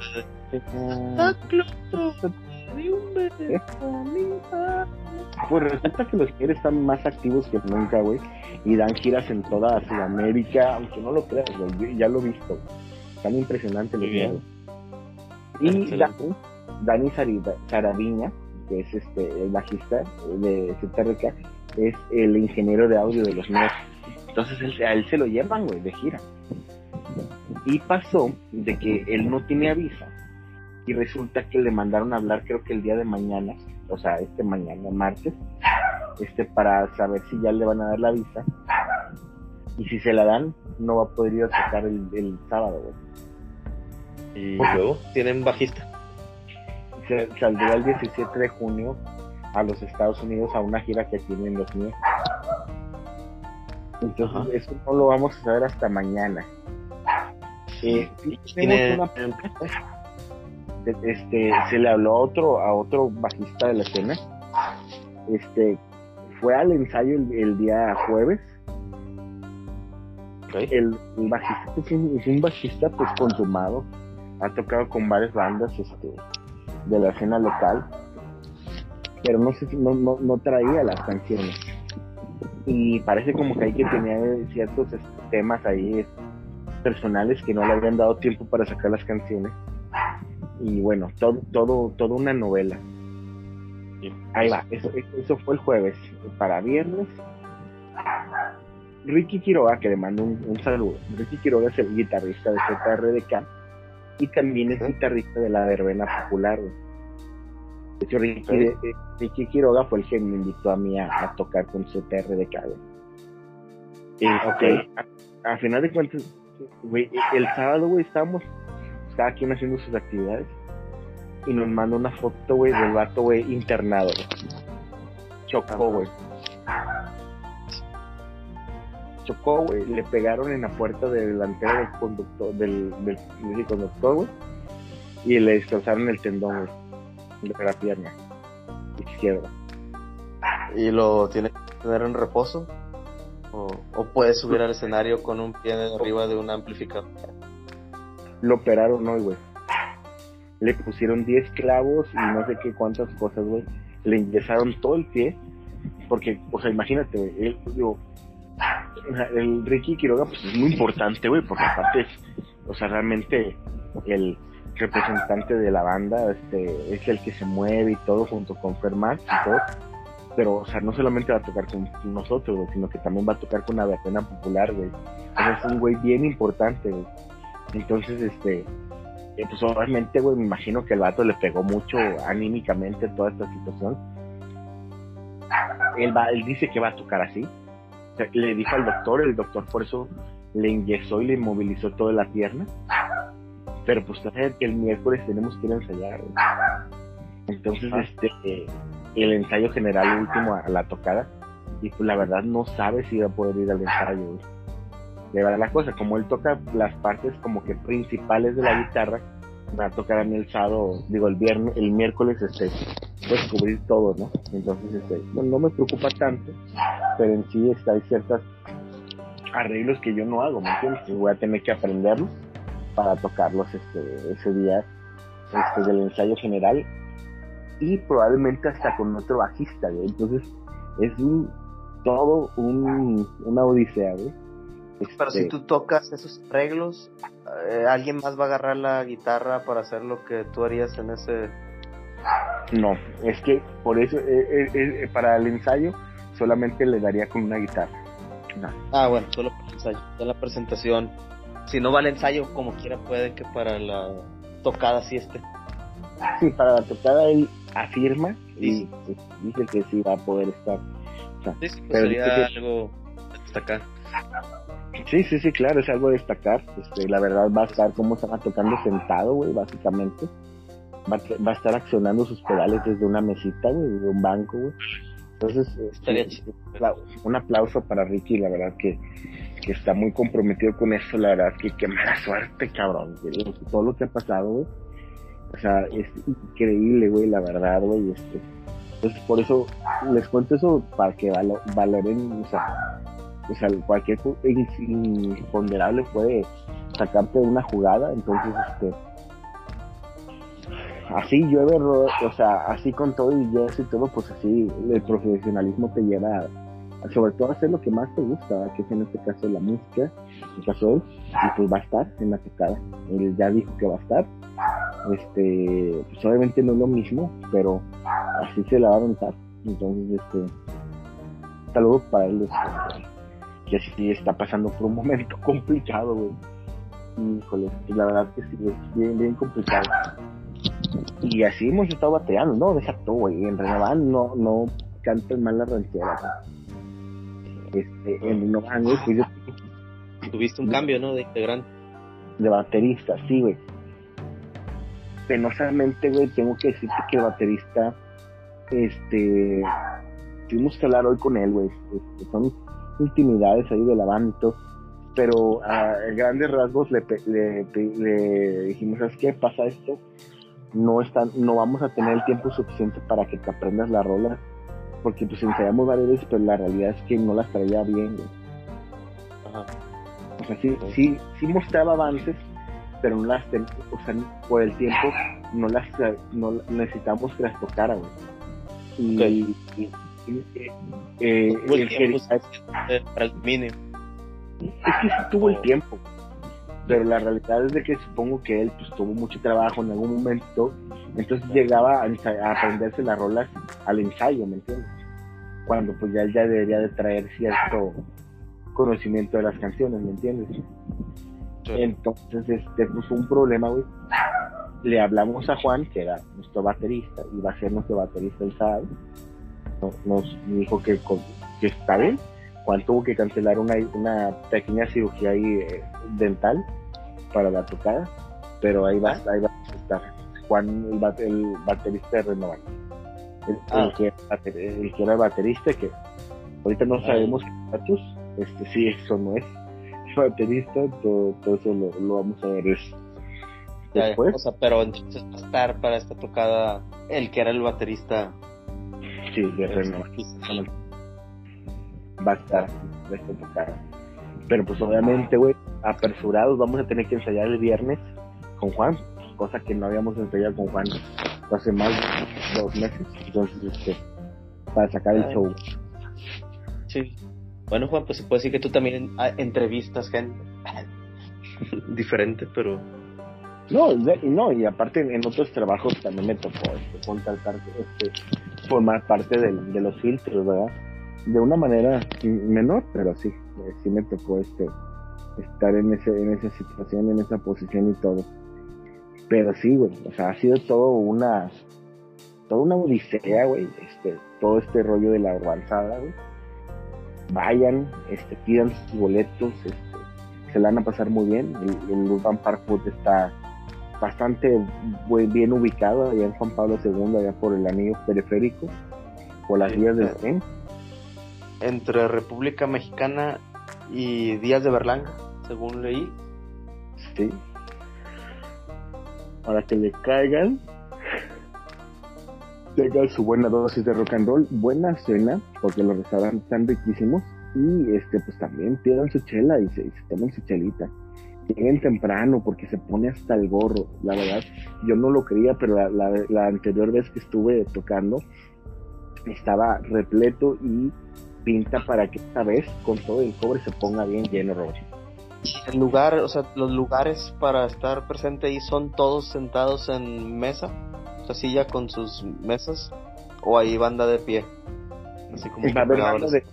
Pues resulta que los Kier están más activos que nunca, güey. Y dan giras en toda Sudamérica, aunque no lo creas, güey. Ya lo he visto. Tan impresionante los Y Dani, Dani Saraviña, que es este el bajista de CTRK, es el ingeniero de audio de los Nerds. Entonces a él se lo llevan, güey, de gira. Y pasó de que él no tenía visa y resulta que le mandaron a hablar creo que el día de mañana, o sea, este mañana, martes, este para saber si ya le van a dar la visa y si se la dan no va a poder ir a tocar el, sábado. ¿Y luego tienen bajista? saldría el 17 de junio a los Estados Unidos a una gira que tienen los míos. Entonces eso no lo vamos a saber hasta mañana. Eh, este, se le habló a otro, a otro bajista de la escena. Este, fue al ensayo el, día jueves. El, bajista es un, bajista pues consumado. Ha tocado con varias bandas este, de la escena local. Pero no sé no, no, no traía las canciones. Y parece como que hay que tener ciertos este, temas ahí personales que no le habían dado tiempo para sacar las canciones. Y bueno, todo, todo, toda una novela. Ahí va, eso, eso fue el jueves. Para viernes, Ricky Quiroga, que le mando un, saludo. Ricky Quiroga es el guitarrista de ZRDK y también es guitarrista de la verbena popular. De hecho, Ricky, Ricky, Quiroga fue el que me invitó a mí a, tocar con ZRDK. Este, a, final de cuentas, el sábado, güey, estábamos cada quien haciendo sus actividades y nos manda una foto, güey, del vato, güey, internado, Chocó, güey. Chocó, güey. Le pegaron en la puerta delantera del conductor, del, del, conductor, güey. Y le destrozaron el tendón, güey. De la pierna izquierda. ¿Y lo tiene que tener en reposo? ¿O, o puede subir al escenario con un pie arriba de un amplificador? Lo operaron hoy, güey le pusieron 10 clavos y no sé qué cuántas cosas, güey. Le ingresaron todo el pie, porque, o sea, imagínate, güey, él, digo, el Ricky Quiroga, pues es muy importante, güey, porque aparte es, o sea, realmente el representante de la banda, este, es el que se mueve y todo junto con Fermat y todo. Pero, o sea, no solamente va a tocar con nosotros, güey, sino que también va a tocar con la versión popular, güey. O sea, es un güey bien importante, güey. Entonces, este, pues obviamente, güey, me imagino que el vato le pegó mucho anímicamente toda esta situación. Él, va, él dice que va a tocar así. le dijo al doctor, el doctor por eso le inyectó y le inmovilizó toda la pierna. Pero pues que el miércoles tenemos que ir a ensayar. Entonces, este, el ensayo general último a la tocada. Y pues la verdad no sabe si va a poder ir al ensayo de la cosa, como él toca las partes como que principales de la guitarra, va a tocar a mí el sábado, digo el viernes, el miércoles, este, pues cubrir todo, ¿no? Entonces, este, bueno, no me preocupa tanto, pero en sí está, hay ciertos arreglos que yo no hago, ¿me entiendes? voy a tener que aprenderlos para tocarlos este, ese día este, del ensayo general y probablemente hasta con otro bajista, ¿no? Entonces, es un, todo un, una odisea, ¿no? Pero si este, tú tocas esos arreglos, eh, ¿alguien más va a agarrar la guitarra para hacer lo que tú harías en ese...? No, es que por eso, eh, eh, para el ensayo, solamente le daría con una guitarra. Ah, bueno, solo para el ensayo. En la presentación, si no va al ensayo, como quiera, puede que para la tocada sí esté. Sí, para la tocada él afirma y dice que sí va a poder estar. sí, sí, pues sería algo destacar. Sí, sí, sí, claro, es algo a destacar. Este, la verdad va a estar como estaba tocando sentado, güey, básicamente. Va, va, a estar accionando sus pedales desde una mesita, güey, desde un banco, güey. Entonces, Estaría un aplauso para Ricky, la verdad que, que está muy comprometido con eso, la verdad que qué mala suerte, cabrón. Todo lo que ha pasado, güey. O sea, es increíble, güey, la verdad, güey. Este. Entonces, por eso les cuento eso para que valoren, o sea, o sea, cualquier imponderable puede sacarte de una jugada, entonces, este, así llueve, o sea, así con todo y eso y todo, pues así el profesionalismo te lleva a, sobre todo a hacer lo que más te gusta, que es en este caso la música, el caso de él, y pues va a estar en la tocada, él ya dijo que va a estar, este, pues obviamente no es lo mismo, pero así se la va a aventar, entonces, este, saludos para él, este, que sí está pasando por un momento complicado, güey. Híjole, la verdad que sí, es bien, bien complicado. Y así hemos estado bateando, ¿no? Deja todo, güey. En Renovan no, no cantan mal la ranchera. Este, en Renovan, güey, pues yo... Tuviste un cambio, ¿no? De integrante. De baterista, sí, güey. Penosamente, güey, tengo que decirte que el baterista, este, tuvimos que hablar hoy con él, güey. Este, son intimidades ahí del avance pero a grandes rasgos le, le, dijimos, ¿sabes qué? Pasa esto, no, están, no vamos a tener el tiempo suficiente para que te aprendas la rola, porque pues ensayamos varias veces, pero la realidad es que no las traía bien, O sea, sí, sí, sí mostraba avances, pero no las, o sea, por el tiempo no las no necesitamos que las tocara, y, eh, para el mínimo. Es que sí tuvo el tiempo, pero la realidad es de que supongo que él pues tuvo mucho trabajo en algún momento, entonces llegaba a, aprenderse las rolas al ensayo, ¿me entiendes? Cuando pues ya, ya debería de traer cierto conocimiento de las canciones, ¿me entiendes? Entonces, este, pues un problema, güey. Le hablamos a Juan, que era nuestro baterista, iba a ser nuestro baterista el sábado. Nos dijo que, que está bien. Juan tuvo que cancelar una, una pequeña cirugía ahí eh, dental para la tocada, pero ahí va, ahí va a estar. Juan, el, baterista de Renovan. El, ah. que, el, que, era el baterista, que ahorita no sabemos qué estatus, este sí, eso no es baterista, todo, todo eso lo, vamos a ver después. o sea, pero entonces va a estar para esta tocada el que era el baterista. Sí, de Renovan. Va a estar de esta tocada. Pero pues obviamente, güey, apresurados, vamos a tener que ensayar el viernes con Juan, cosa que no habíamos ensayado con Juan hace más de dos meses. Entonces, este, para sacar el show. Sí. Bueno, Juan, pues se puede decir que tú también ah, entrevistas gente diferente, pero... No, no, y aparte en otros trabajos también me tocó este, contactar, este, formar parte de, de los filtros, ¿verdad? De una manera menor, pero sí, sí me tocó este estar en ese en esa situación, en esa posición y todo. Pero sí, güey, o sea, ha sido todo una toda una odisea, güey, este todo este rollo de la avanzada, güey. Vayan, este pidan sus boletos, este se la van a pasar muy bien. El, el Urban Park está bastante bien ubicado allá en Juan Pablo II, allá por el anillo periférico, por las vías del tren. Entre República Mexicana y Díaz de Berlanga, según leí. Sí. Para que le caigan, tengan su buena dosis de rock and roll, buena cena, porque los restaurantes están riquísimos. Y este, pues también pidan su chela y se, tomen su chelita. Lleguen temprano porque se pone hasta el gorro. La verdad, yo no lo creía, pero la, la anterior vez que estuve tocando estaba repleto y pinta para que esta vez con todo el cobre se ponga bien lleno, Robert. El lugar, o sea, los lugares para estar presente ahí son todos sentados en mesa, o sea, silla con sus mesas, o hay banda de pie. Así como va, a haber banda de,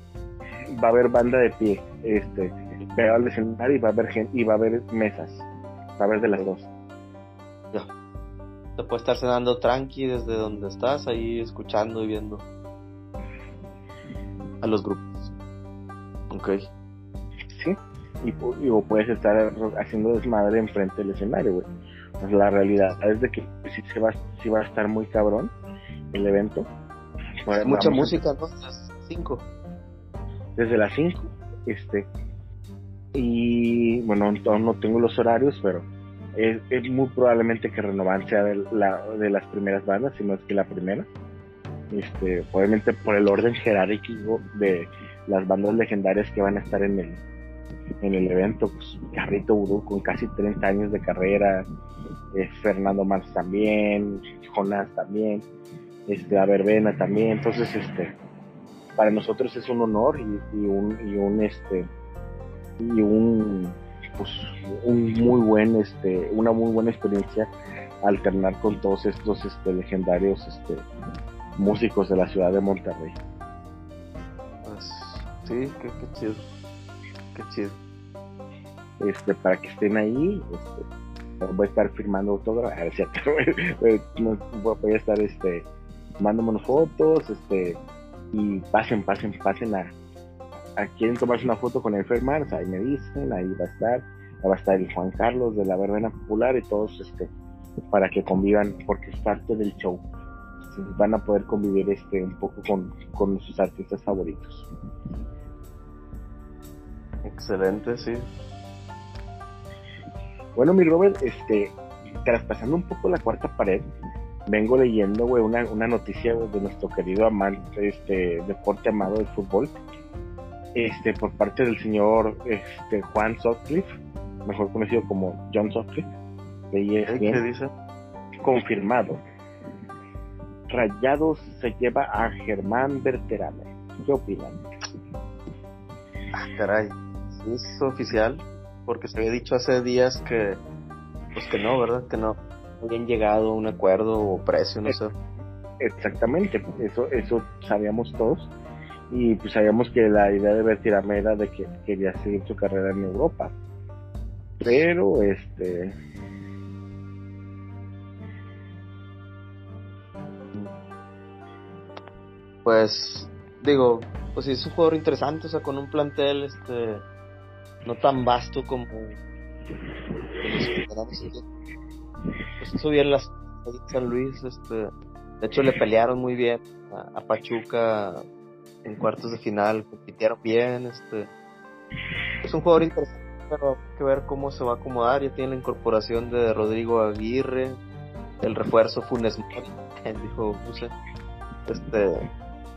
va a haber banda de pie, este, pegado al escenario y va a haber gente, y va a haber mesas, va a haber de las dos. Ya. Te puede estar cenando tranqui desde donde estás, ahí escuchando y viendo a los grupos. Ok. Sí, y, o puedes estar haciendo desmadre enfrente del escenario, güey. Pues la realidad es de que si se va, si va a estar muy cabrón el evento. Pues, Mucha música, ¿no? Las 5. Desde las 5, este. Y bueno, no, no tengo los horarios, pero es, muy probablemente que Renovan sea de, la, de las primeras bandas, si no es que la primera. Este, obviamente por el orden jerárquico de las bandas legendarias que van a estar en el, en el evento, pues Carrito Vudú con casi 30 años de carrera, eh, Fernando Mars también, Jonás también, este, a Verbena también, entonces este para nosotros es un honor y, un y un este y un pues un muy buen este una muy buena experiencia alternar con todos estos este legendarios este músicos de la ciudad de Monterrey. Pues, sí, qué, chido. Qué chido. Este, para que estén ahí, este, voy a estar firmando autógrafos, voy a estar este, mandándome fotos, este, y pasen, pasen, pasen a quieren tomarse una foto con el Fermar, ahí me dicen, ahí va a estar, ahí va a estar el Juan Carlos de la Verbena Popular y todos, este, para que convivan, porque es parte del show van a poder convivir este un poco con, con sus artistas favoritos. Excelente, sí. Bueno, mi Robert, este, traspasando un poco la cuarta pared, vengo leyendo, güey, una, una noticia de nuestro querido amante, este, deporte amado del fútbol, este, por parte del señor, este, Juan Sutcliffe, mejor conocido como John Sutcliffe, de ESPN, ¿Qué dice? confirmado Rayados se lleva a Germán Berterame. ¿Qué opinan? Ah, caray, es oficial, porque se había dicho hace días que, pues que no, ¿verdad? Que no habían llegado a un acuerdo o precio, no sé. Exactamente, eso, eso sabíamos todos. Y pues sabíamos que la idea de Bertirame era de que quería seguir su carrera en Europa. Pero este pues digo, pues sí es un jugador interesante, o sea, con un plantel este no tan vasto como pues hizo bien las San Luis, este de hecho le pelearon muy bien a, Pachuca en cuartos de final, compitieron bien, este es un jugador interesante, pero hay que ver cómo se va a acomodar, ya tiene la incorporación de Rodrigo Aguirre, el refuerzo Funes Mori, dijo Buse, este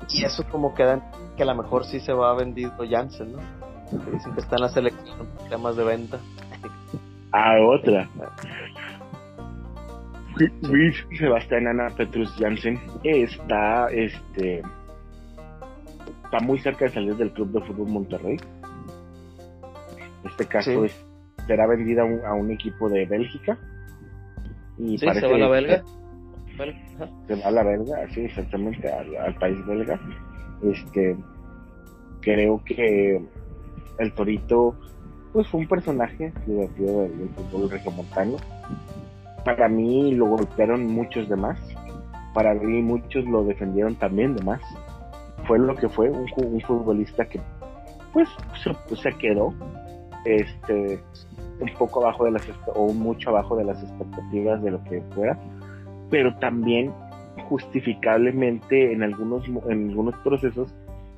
y eso como queda que a lo mejor sí se va vendido Jansen, ¿no? dicen que está en la selección temas de venta. A otra. Luis Sebastián Ana Petrus Jansen está este está muy cerca de salir del club de fútbol Monterrey. Este caso es será vendida a un, equipo de Bélgica. Y sí, se va a la belga se va a la belga, sí, exactamente, al, país belga. Este, creo que el Torito, pues fue un personaje divertido del, fútbol regiomontano. Para mí lo golpearon muchos demás. Para mí muchos lo defendieron también de más. Fue lo que fue, un, un futbolista que pues se, se quedó este un poco abajo de las o mucho abajo de las expectativas de lo que fuera pero también justificablemente en algunos en algunos procesos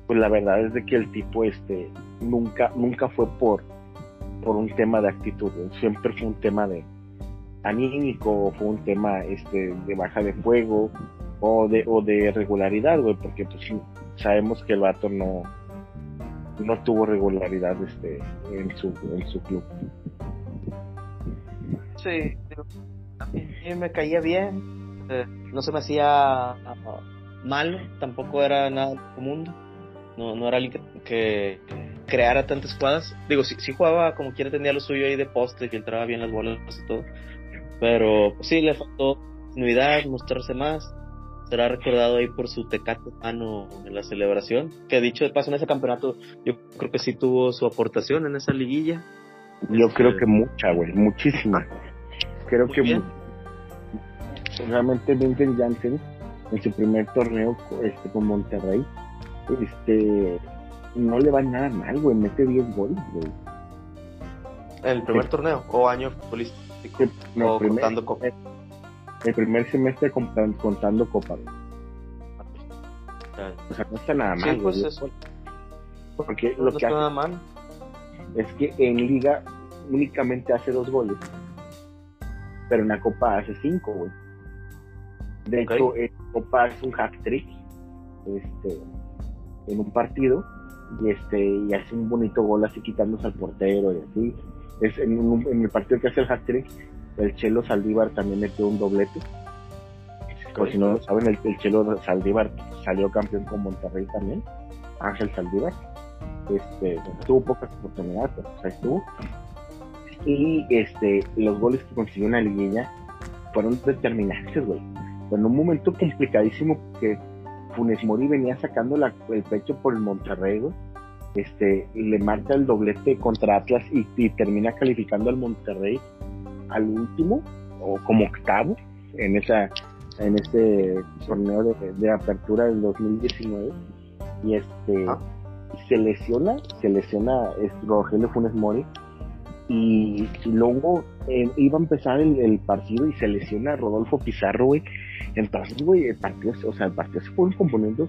pues la verdad es de que el tipo este nunca nunca fue por por un tema de actitud siempre fue un tema de anímico fue un tema este de baja de fuego o de o de regularidad güey porque pues sabemos que el vato no no tuvo regularidad este en su en su club sí a mí me caía bien no se me hacía mal, tampoco era nada común, no, no era alguien que, creara tantas jugadas. Digo, sí, sí, jugaba como quiera, tenía lo suyo ahí de poste, filtraba bien las bolas y todo, pero pues, sí, le faltó continuidad, mostrarse más. Será recordado ahí por su tecate mano en la celebración. Que dicho de paso en ese campeonato, yo creo que sí tuvo su aportación en esa liguilla. Yo creo este, que mucha, güey, muchísima. Creo que realmente Vincent Janssen en su primer torneo este, con Monterrey, este no le va nada mal, güey, mete 10 goles, güey. ¿El primer torneo o año futbolístico? No, primer, contando Copa. El primer semestre contando, contando Copa. O sea, no está nada mal. Sí, pues eso. Porque lo que hace nada mal. es que en Liga únicamente hace dos goles. Pero en la Copa hace cinco, güey. De hecho, el Copa es un hack trick este, en un partido y este y hace un bonito gol así quitándose al portero y así. Es en, el partido que hace el hack trick, el Chelo Saldívar también metió un doblete. Por si no lo saben, el, Chelo Saldívar salió campeón con Monterrey también, Ángel Saldívar. Este, tuvo pocas oportunidades, pero pues ahí estuvo. Y este, los goles que consiguió en la liguilla fueron determinantes, güey en un momento complicadísimo que Funes Mori venía sacando el pecho por el Monterrey, este, le marca el doblete contra Atlas y, termina calificando al Monterrey al último o como octavo en esa en ese torneo de, apertura del 2019 y este ah. se lesiona se lesiona Rogelio Funes Mori y, luego eh, iba a empezar el, partido y se lesiona Rodolfo Pizarro, güey. Entonces, güey, el partido, o sea, el partido se fue componiendo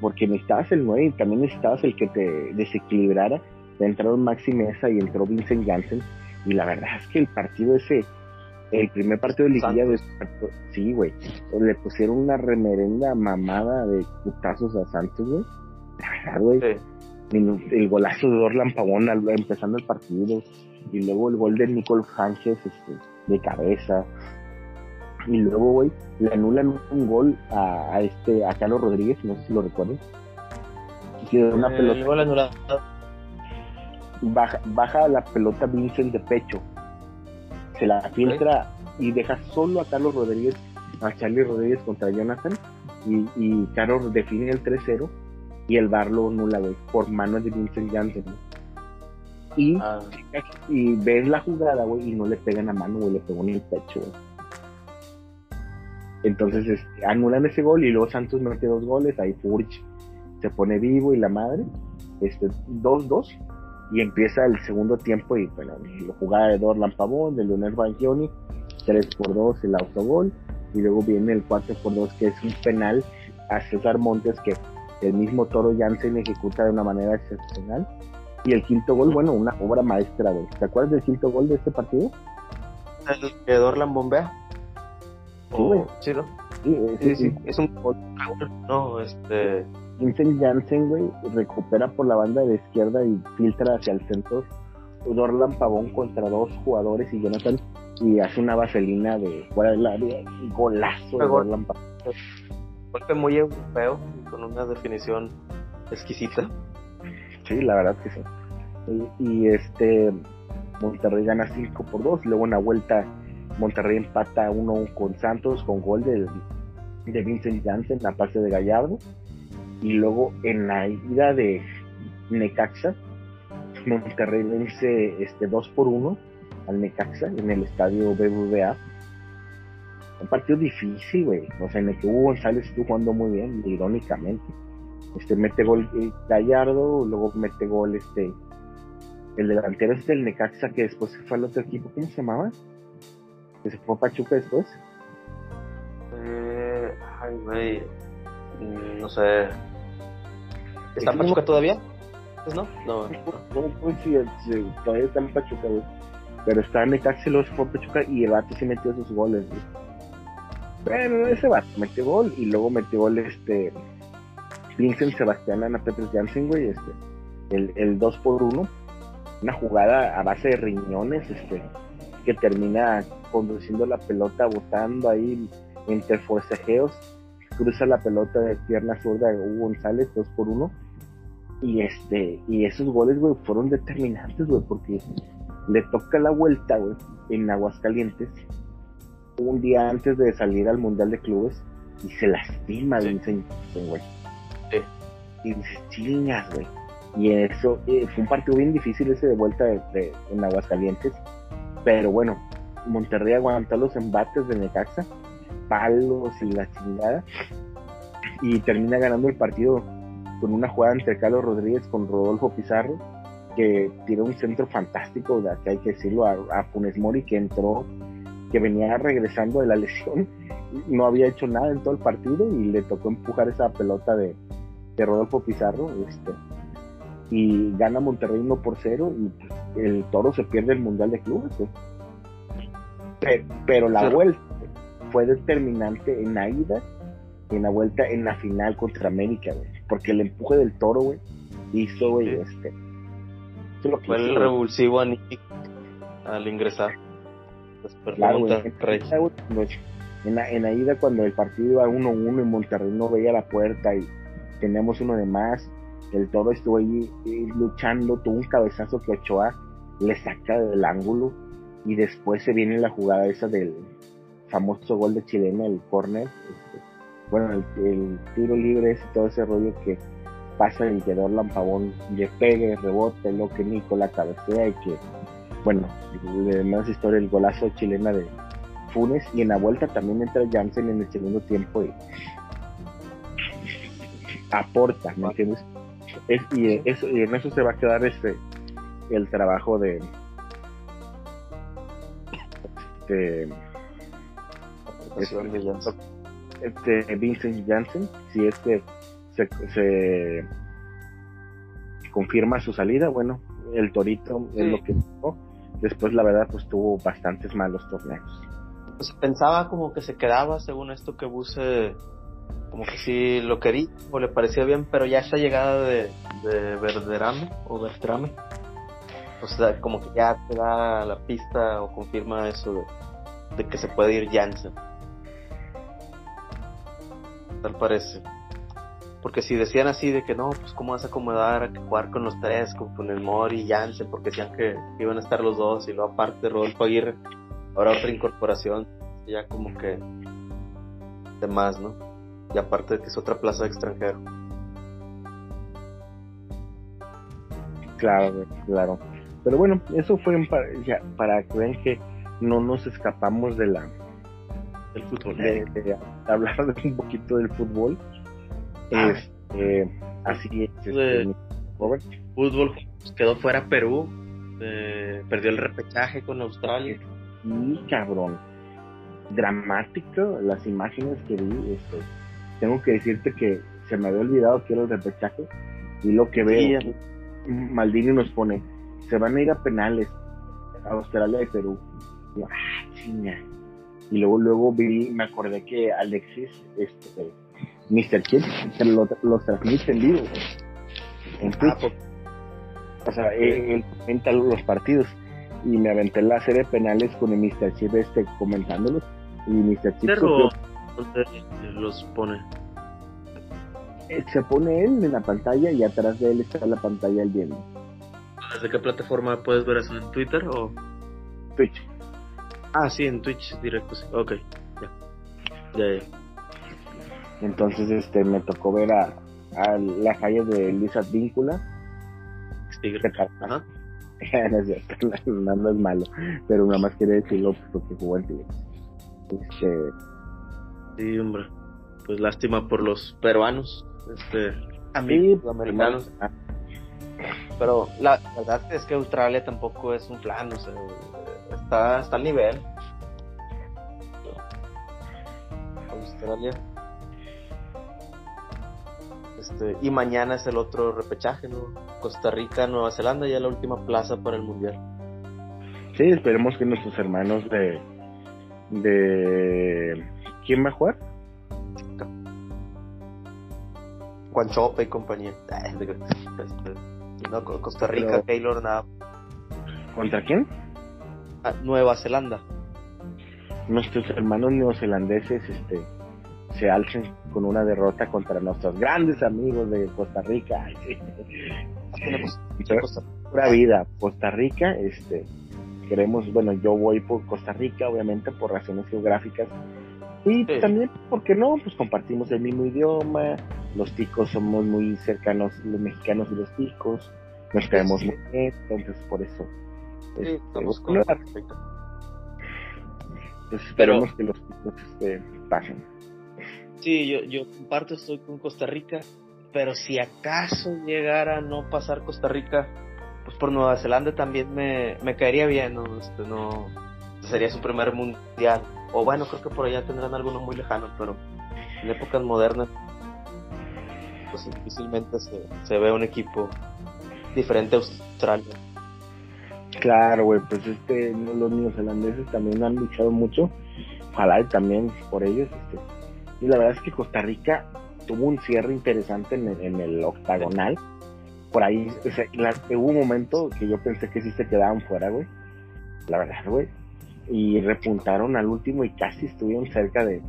porque necesitabas el 9 y también necesitabas el que te desequilibrara. Entraron Maxi Mesa y entró Vincent Janssen. Y la verdad es que el partido ese, el primer partido de liguilla de sí, güey, le pusieron una remerenda mamada de putazos a Santos, güey. La verdad, güey. El, golazo de Orlan Pavón empezando el partido y luego el gol de Nicole Sánchez este, de cabeza. Y luego, güey, le anulan un gol a, este a Carlos Rodríguez, no sé si lo recuerdan. una eh, pelota. Baja, baja la pelota Vincent de pecho. Se la filtra y deja solo a Carlos Rodríguez, a Charlie Rodríguez contra Jonathan. y, y Caro define el 3-0 y el bar lo nula, güey, por mano de Vincent Janssen. Y, ah. y ves la jugada, güey, y no le pegan a mano, güey, le pegó en el pecho, güey. Entonces este, anulan ese gol y luego Santos mete dos goles, ahí Furch se pone vivo y la madre, este 2-2 y empieza el segundo tiempo y bueno, la jugada de Dorlan Pavón, de Leonel Bangioni, 3 por 2 el autogol y luego viene el 4 por 2 que es un penal a César Montes que el mismo Toro Jansen ejecuta de una manera excepcional y el quinto gol, bueno, una obra maestra, ¿Te acuerdas del quinto gol de este partido? El que Dorlan bombea. Sí, güey. Sí, ¿no? Sí, sí, es un gol. No, este. Vincent Janssen, güey, recupera por la banda de izquierda y filtra hacia el centro. Dorlan Pavón contra dos jugadores y Jonathan y hace una vaselina de fuera del área. Golazo de Dorlan Pavón. Golpe muy europeo, con una definición exquisita. Sí, la verdad que sí. Y, y este Monterrey gana 5 por 2, luego una vuelta Monterrey empata 1 con Santos con gol de, de Vincent Janssen la pase de Gallardo y luego en la ida de Necaxa Monterrey vence este 2 por 1 al Necaxa en el estadio BBVA un partido difícil güey o sea en el que Hugo González estuvo jugando muy bien irónicamente este mete gol eh, Gallardo luego mete gol este el delantero es del Necaxa que después se fue al otro equipo ¿cómo se llamaba? que se fue a Pachuca después? Eh. Mm, no sé. ¿Está en Pachuca todavía? Pues no, no. No, pues sí, todavía está en Pachuca, güey. Pero está en Necaxa y fue a Pachuca y el vato sí metió sus goles, güey. Bueno, ese vato metió gol y luego metió gol este. Vincent Sebastián Ana Petros Jansen, güey, este. El, el 2 por 1 Una jugada a base de riñones, este que termina conduciendo la pelota, botando ahí entre forcejeos, cruza la pelota de pierna zurda de Hugo González, dos por uno, y este, y esos goles, güey, fueron determinantes, güey, porque le toca la vuelta, güey, en Aguascalientes, un día antes de salir al Mundial de Clubes, y se lastima, sí. güey. Y dices, chingas, güey. Y eso, eh, fue un partido bien difícil ese de vuelta de, en Aguascalientes pero bueno, Monterrey aguantó los embates de Necaxa, palos y la chingada, y termina ganando el partido con una jugada entre Carlos Rodríguez con Rodolfo Pizarro, que tiró un centro fantástico, que hay que decirlo, a, Funes Mori, que entró, que venía regresando de la lesión, no había hecho nada en todo el partido y le tocó empujar esa pelota de, de Rodolfo Pizarro, este, y gana Monterrey 1 por 0 y el Toro se pierde el Mundial de Clubes. Pero, la vuelta fue determinante en la ida y en la vuelta en la final contra América, Porque el empuje del Toro, güey, hizo, güey, este. fue el revulsivo al ingresar. Claro, en, la, en la ida cuando el partido iba 1-1 y Monterrey no veía la puerta y teníamos uno de más el toro estuvo ahí luchando, tuvo un cabezazo que Ochoa le saca del ángulo y después se viene la jugada esa del famoso gol de chilena, el córner, bueno, el, tiro libre, ese, todo ese rollo que pasa y que Dorlan Pavón le pegue, rebote, lo que Nico la cabecea y que, bueno, le más historia el golazo chilena de Funes y en la vuelta también entra Jansen en el segundo tiempo y aporta, ¿me entiendes? y, eso, y en eso se va a quedar este el trabajo de este, Vincent Janssen si es que se, confirma su salida bueno el Torito es lo que después la verdad pues tuvo bastantes malos torneos. Pues pensaba como que se quedaba según esto que Buse como que sí lo quería o le parecía bien, pero ya esa llegada de, de Verderame o Bertrame, o sea, como que ya te da la pista o confirma eso de, que se puede ir Jansen. Tal parece. Porque si decían así de que no, pues cómo vas a acomodar a jugar con los tres, con, el Mori y Jansen, porque decían que iban a estar los dos y luego aparte Rodolfo Aguirre, ahora otra incorporación, ya como que de más, ¿no? y aparte de que es otra plaza de extranjero. Claro, claro. Pero bueno, eso fue para, ya, para que vean que no nos escapamos de la del fútbol. De, hablar de un poquito del fútbol. Ah. Este, así es. Este, fútbol quedó fuera Perú, eh, perdió el repechaje con Australia. Y cabrón, dramático las imágenes que vi. Este, tengo que decirte que se me había olvidado que era el repechaje y lo que veo, Maldini nos pone, se van a ir a penales a Australia y Perú. Y, ah, y luego luego vi, me acordé que Alexis, este, Mr. Chip, lo, los transmite en vivo en Twitch. Ah, pues. o sea, él, comenta los partidos y me aventé la serie de penales con el Mr. Chip este comentándolos y Mr. Chip los pone eh, se pone él en la pantalla y atrás de él está la pantalla el viendo ¿Desde qué plataforma puedes ver eso? ¿En Twitter o...? Twitch. Ah, sí, en Twitch directo, sí. Ok, ya. Ya, ya. Entonces, este, me tocó ver a, a la calle de Luis Advíncula. Tigre. Ajá. no es cierto, no, es malo, pero nada más quería decirlo porque jugó en Tigres. Este... Sí, hombre. Pues lástima por los peruanos, este, amigos sí, americanos. Ah, pero la, verdad es que Australia tampoco es un plan, o sea, está, está al nivel. Australia. Este, y mañana es el otro repechaje, ¿no? Costa Rica, Nueva Zelanda, ya la última plaza para el mundial. Sí, esperemos que nuestros hermanos de. de. ¿Quién va a jugar? Juan Chope y compañía. Este, no, Costa Rica, Taylor nada. ¿Contra quién? Nueva Zelanda. Nuestros hermanos neozelandeses este, se alcen con una derrota contra nuestros grandes amigos de Costa Rica. Pura vida, Costa Rica, este, queremos, bueno, yo voy por Costa Rica, obviamente, por razones geográficas. Y también, ¿por qué no? Pues compartimos el mismo idioma, los ticos somos muy cercanos, los mexicanos y los ticos, nos caemos muy bien, entonces por eso. Este, estamos con Entonces esperemos que los ticos este, pasen. Sí, yo, yo comparto, estoy con Costa Rica, pero si acaso llegara a no pasar Costa Rica, pues por Nueva Zelanda también me, me caería bien, ¿no? Este, no sería su primer mundial. O bueno, creo que por allá tendrán alguno muy lejano, pero en épocas modernas pues difícilmente se, ve un equipo diferente a Australia. Claro, güey, pues este, los neozelandeses también han luchado mucho, ojalá también por ellos. Este, y la verdad es que Costa Rica tuvo un cierre interesante en el, octagonal. Por ahí hubo un momento que yo pensé que sí se quedaban fuera, güey. La verdad, güey. Y repuntaron al último y casi estuvieron cerca de,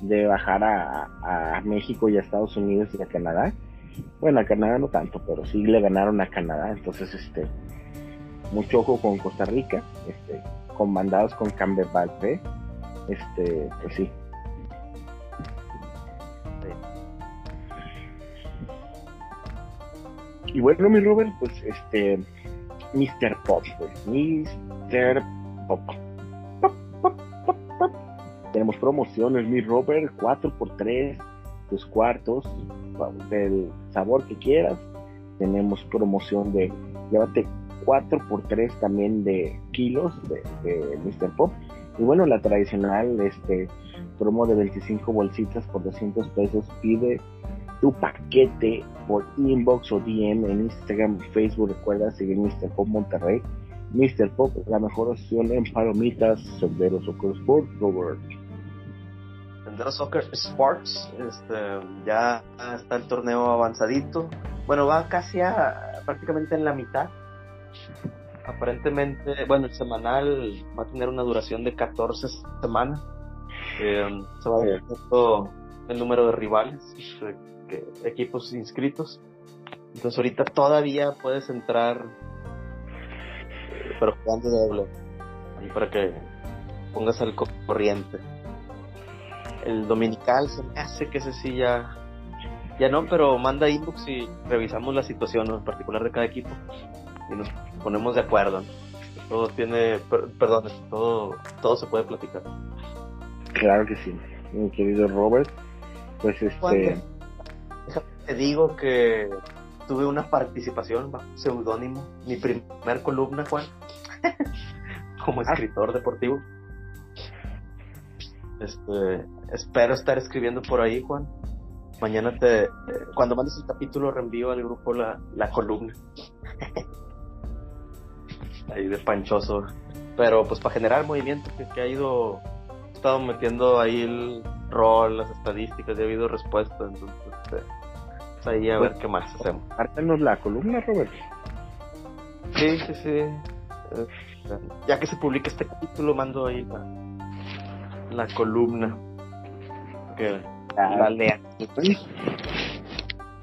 de bajar a, México y a Estados Unidos y a Canadá. Bueno, a Canadá no tanto, pero sí le ganaron a Canadá. Entonces, este, mucho ojo con Costa Rica, este, comandados con Cambebalpe, este, pues sí. Y bueno, mi Robert, pues este, Mr. Pop, pues, Mr. Pop tenemos promociones, mi Robert, 4x3, tus cuartos, del sabor que quieras. Tenemos promoción de, llévate 4x3 también de kilos de, de Mr. Pop. Y bueno, la tradicional este promo de 25 bolsitas por 200 pesos. Pide tu paquete por inbox o DM en Instagram, Facebook. Recuerda seguir Mr. Pop Monterrey. Mr. Pop, la mejor opción en palomitas, Sendero Soccer Sport, Robert. Sendero Soccer Sports, este, ya está el torneo avanzadito. Bueno, va casi a prácticamente en la mitad. Aparentemente, bueno, el semanal va a tener una duración de 14 semanas. Eh, se va a ver el número de rivales, equipos inscritos. Entonces ahorita todavía puedes entrar pero jugando doble. Y para que pongas al corriente. el dominical se me hace que ese sí ya ya no, pero manda inbox y revisamos la situación en particular de cada equipo y nos ponemos de acuerdo. Todo tiene, perdón, todo, todo se puede platicar. Claro que sí, mi querido Robert. Pues este. te digo que tuve una participación bajo seudónimo, mi primer columna, Juan, como ah. escritor deportivo. Este, espero estar escribiendo por ahí, Juan. Mañana te, cuando mandes el capítulo, reenvío al grupo la, la columna. ahí de panchoso. Pero pues para generar movimiento que, ha ido, he estado metiendo ahí el rol, las estadísticas, y ha habido respuesta. Entonces, este, pues ahí a ver qué más hacemos. Pártanos la columna, Robert. Sí, sí, sí. Ya que se publique este capítulo, mando ahí la, columna. Que la lean.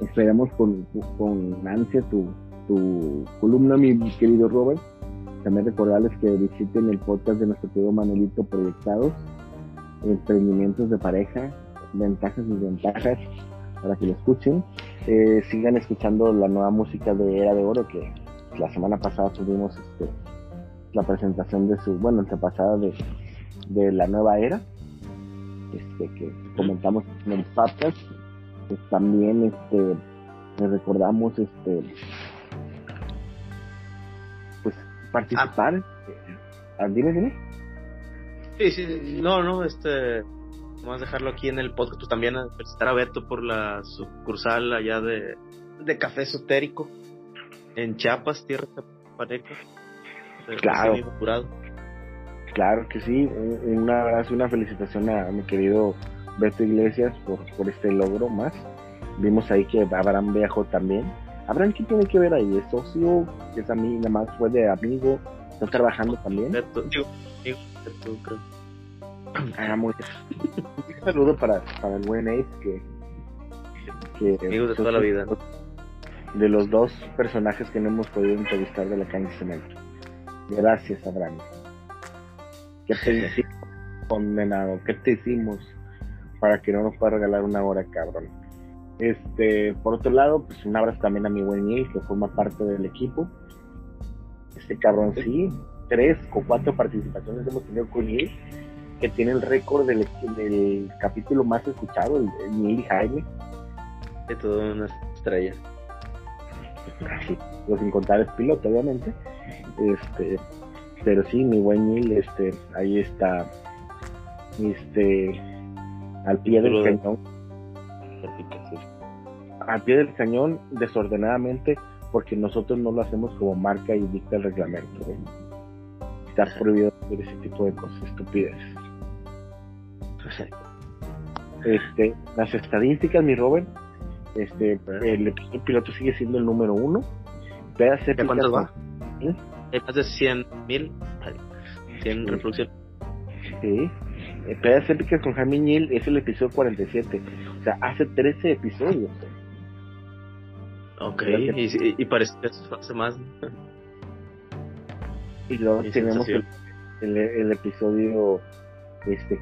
Esperamos con, con ansia tu, tu columna, mi querido Robert. También recordarles que visiten el podcast de nuestro querido Manuelito Proyectados, emprendimientos de pareja, ventajas y desventajas, para que lo escuchen. Eh, sigan escuchando la nueva música de Era de Oro, que la semana pasada tuvimos este, la presentación de su, bueno, pasada de, de la nueva era, este, que comentamos en el podcast. Pues también este, recordamos este, participar. Ah. ¿Dime, dime? Sí, sí, no, no, este, vamos a dejarlo aquí en el podcast, pues también a felicitar a Beto por la sucursal allá de, de Café Esotérico en Chiapas, tierra pareja. Claro. Claro que sí, un abrazo, una felicitación a, mi querido Beto Iglesias por, por este logro más. Vimos ahí que Abraham viajó también Abraham, ¿qué tiene que ver ahí? ¿Es socio? ¿Es a mí nada más fue de amigo? ¿Está trabajando también? Ah, muy bien. Un saludo para, para el buen Ace que, que amigos de toda la vida. De los dos personajes que no hemos podido entrevistar de la calle cemento. Gracias, Abraham. ¿Qué te hicimos, condenado? ¿Qué te hicimos para que no nos pueda regalar una hora, cabrón? Este, por otro lado, pues un abrazo también a mi buen Neil, que forma parte del equipo. Este cabrón sí, tres o cuatro participaciones hemos tenido con Neil, que tiene el récord del, del capítulo más escuchado, el, Neil Jaime. De toda una estrella. Casi, los sin contar es piloto, obviamente. Este, pero sí, mi buen Neil, este, ahí está, este, al pie del cañón al pie del cañón desordenadamente porque nosotros no lo hacemos como marca y dicta el reglamento. Está prohibido hacer ese tipo de cosas, estupideces. Este, las estadísticas, mi Robert, este, el episodio piloto sigue siendo el número uno. ¿De cuántos va? ¿Eh? Hay más de 100 mil, 100 reproducciones. Sí. Eh, Pedas épicas con Jaime Neal es el episodio 47. O sea, hace 13 episodios. Ok, y, y, parece que hace más. Y luego tenemos el, el, episodio este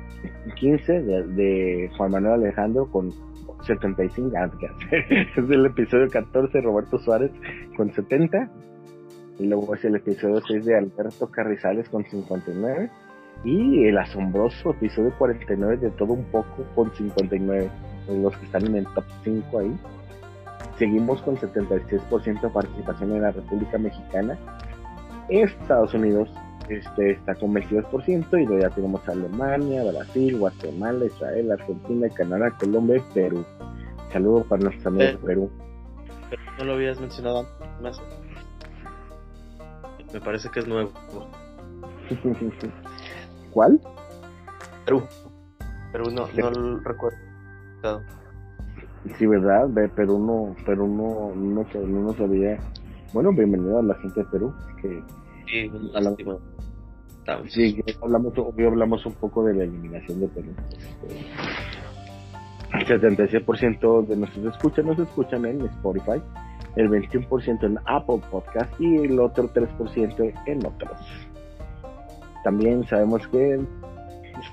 15 de, de, Juan Manuel Alejandro con 75 ah, es el episodio 14 Roberto Suárez con 70 y luego es el episodio 6 de Alberto Carrizales con 59 y el asombroso episodio 49 de todo un poco con 59 los que están en el top 5 ahí Seguimos con 76% de participación en la República Mexicana. Estados Unidos este, está con 22% y luego ya tenemos Alemania, Brasil, Guatemala, Israel, Argentina, Canadá, Colombia y Perú. Saludos para nuestros amigos de Perú. no lo habías mencionado antes. Me parece que es nuevo. ¿Cuál? Perú. Perú no, no lo recuerdo. Sí, ¿verdad? Perú no, Perú no, no, no, sabía. Bueno, bienvenido a la gente de Perú. Que sí, sí hablamos, hoy hablamos un poco de la eliminación de Perú. El 76% de nuestros escuchas nos escuchan en Spotify, el 21% en Apple Podcast y el otro 3% en otros. También sabemos que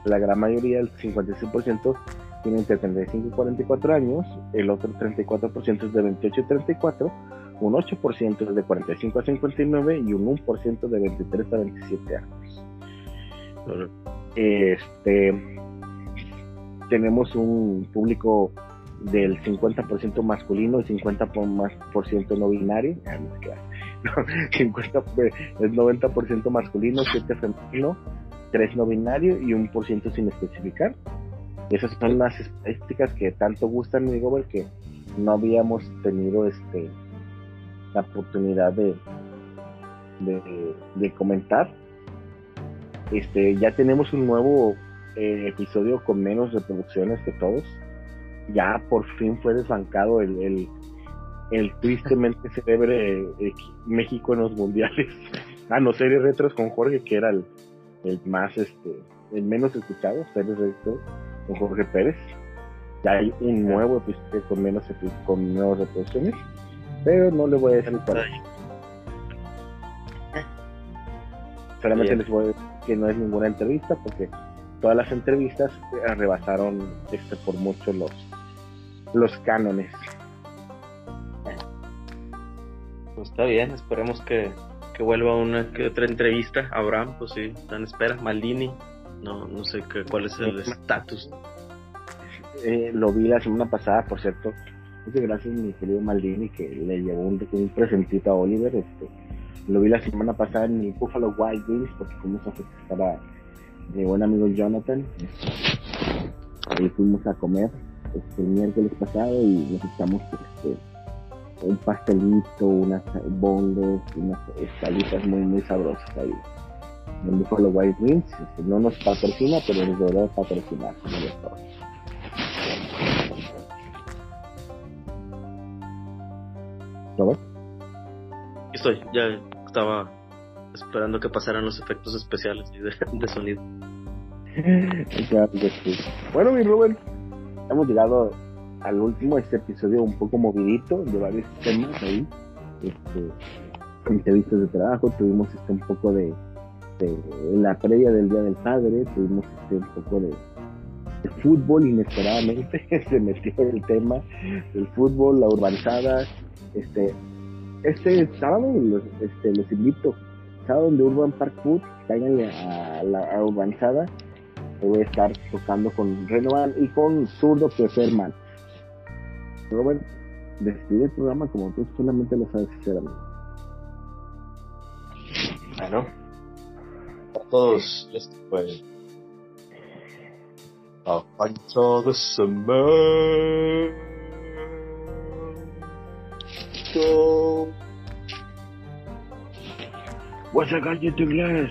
la gran mayoría, el 56%, tiene entre 35 y 44 años, el otro 34% es de 28 a 34, un 8% es de 45 a 59 y un 1% de 23 a 27 años. Este, tenemos un público del 50% masculino y 50% no binario. Ah, no, 50, es 90% masculino, 7 femenino, 3 no binario y 1% sin especificar. Esas son las estadísticas que tanto gustan, mi Gober, que no habíamos tenido este la oportunidad de, de, comentar. Este, ya tenemos un nuevo eh, episodio con menos reproducciones que todos. Ya por fin fue desbancado el, el, tristemente célebre eh, México en los mundiales. ah, no, series retros con Jorge, que era el, el más, este, el menos escuchado, series retros con Jorge Pérez. Ya hay un nuevo episodio con menos con nuevas reproducciones pero no le voy a decir cuál. Solamente les voy a decir que no es ninguna entrevista porque todas las entrevistas rebasaron este por mucho los los cánones. Pues está bien, esperemos que, que vuelva una que otra entrevista. Abraham, pues sí, están espera. Maldini, no, no sé qué, cuál es el estatus. Eh, lo vi la semana pasada, por cierto. Muchas gracias, mi querido Maldini, que le llevó un, un presentito a Oliver. Este, lo vi la semana pasada en mi Buffalo Wild Wings, porque fuimos a festejar a mi buen amigo Jonathan. Este, y fuimos a comer este, el miércoles pasado y nos este, un pastelito, unas bondos, unas escalitas muy, muy sabrosas ahí en Buffalo Wild Wings. Este, no nos patrocina, pero nos debería patrocinar. Estoy, ya estaba esperando que pasaran los efectos especiales de, sonido. bueno, mi Rubén, hemos llegado al último, este episodio un poco movidito, de varios temas ahí. Este, entrevistas de trabajo, tuvimos este un poco de, la previa del Día del Padre, tuvimos este un poco de, de fútbol inesperadamente, se metió el tema del fútbol, la urbanizada, este, este sábado los, este, los invito, sábado de Urban Park Food, cáiganle a la urbanizada, voy a estar tocando con Renovan y con Zurdo Preferman. Robert, despide el programa como tú solamente lo sabes hacer, amigo. Bueno, a todos, esto fue a Pancho de Summer. go. What's a guy tu inglés?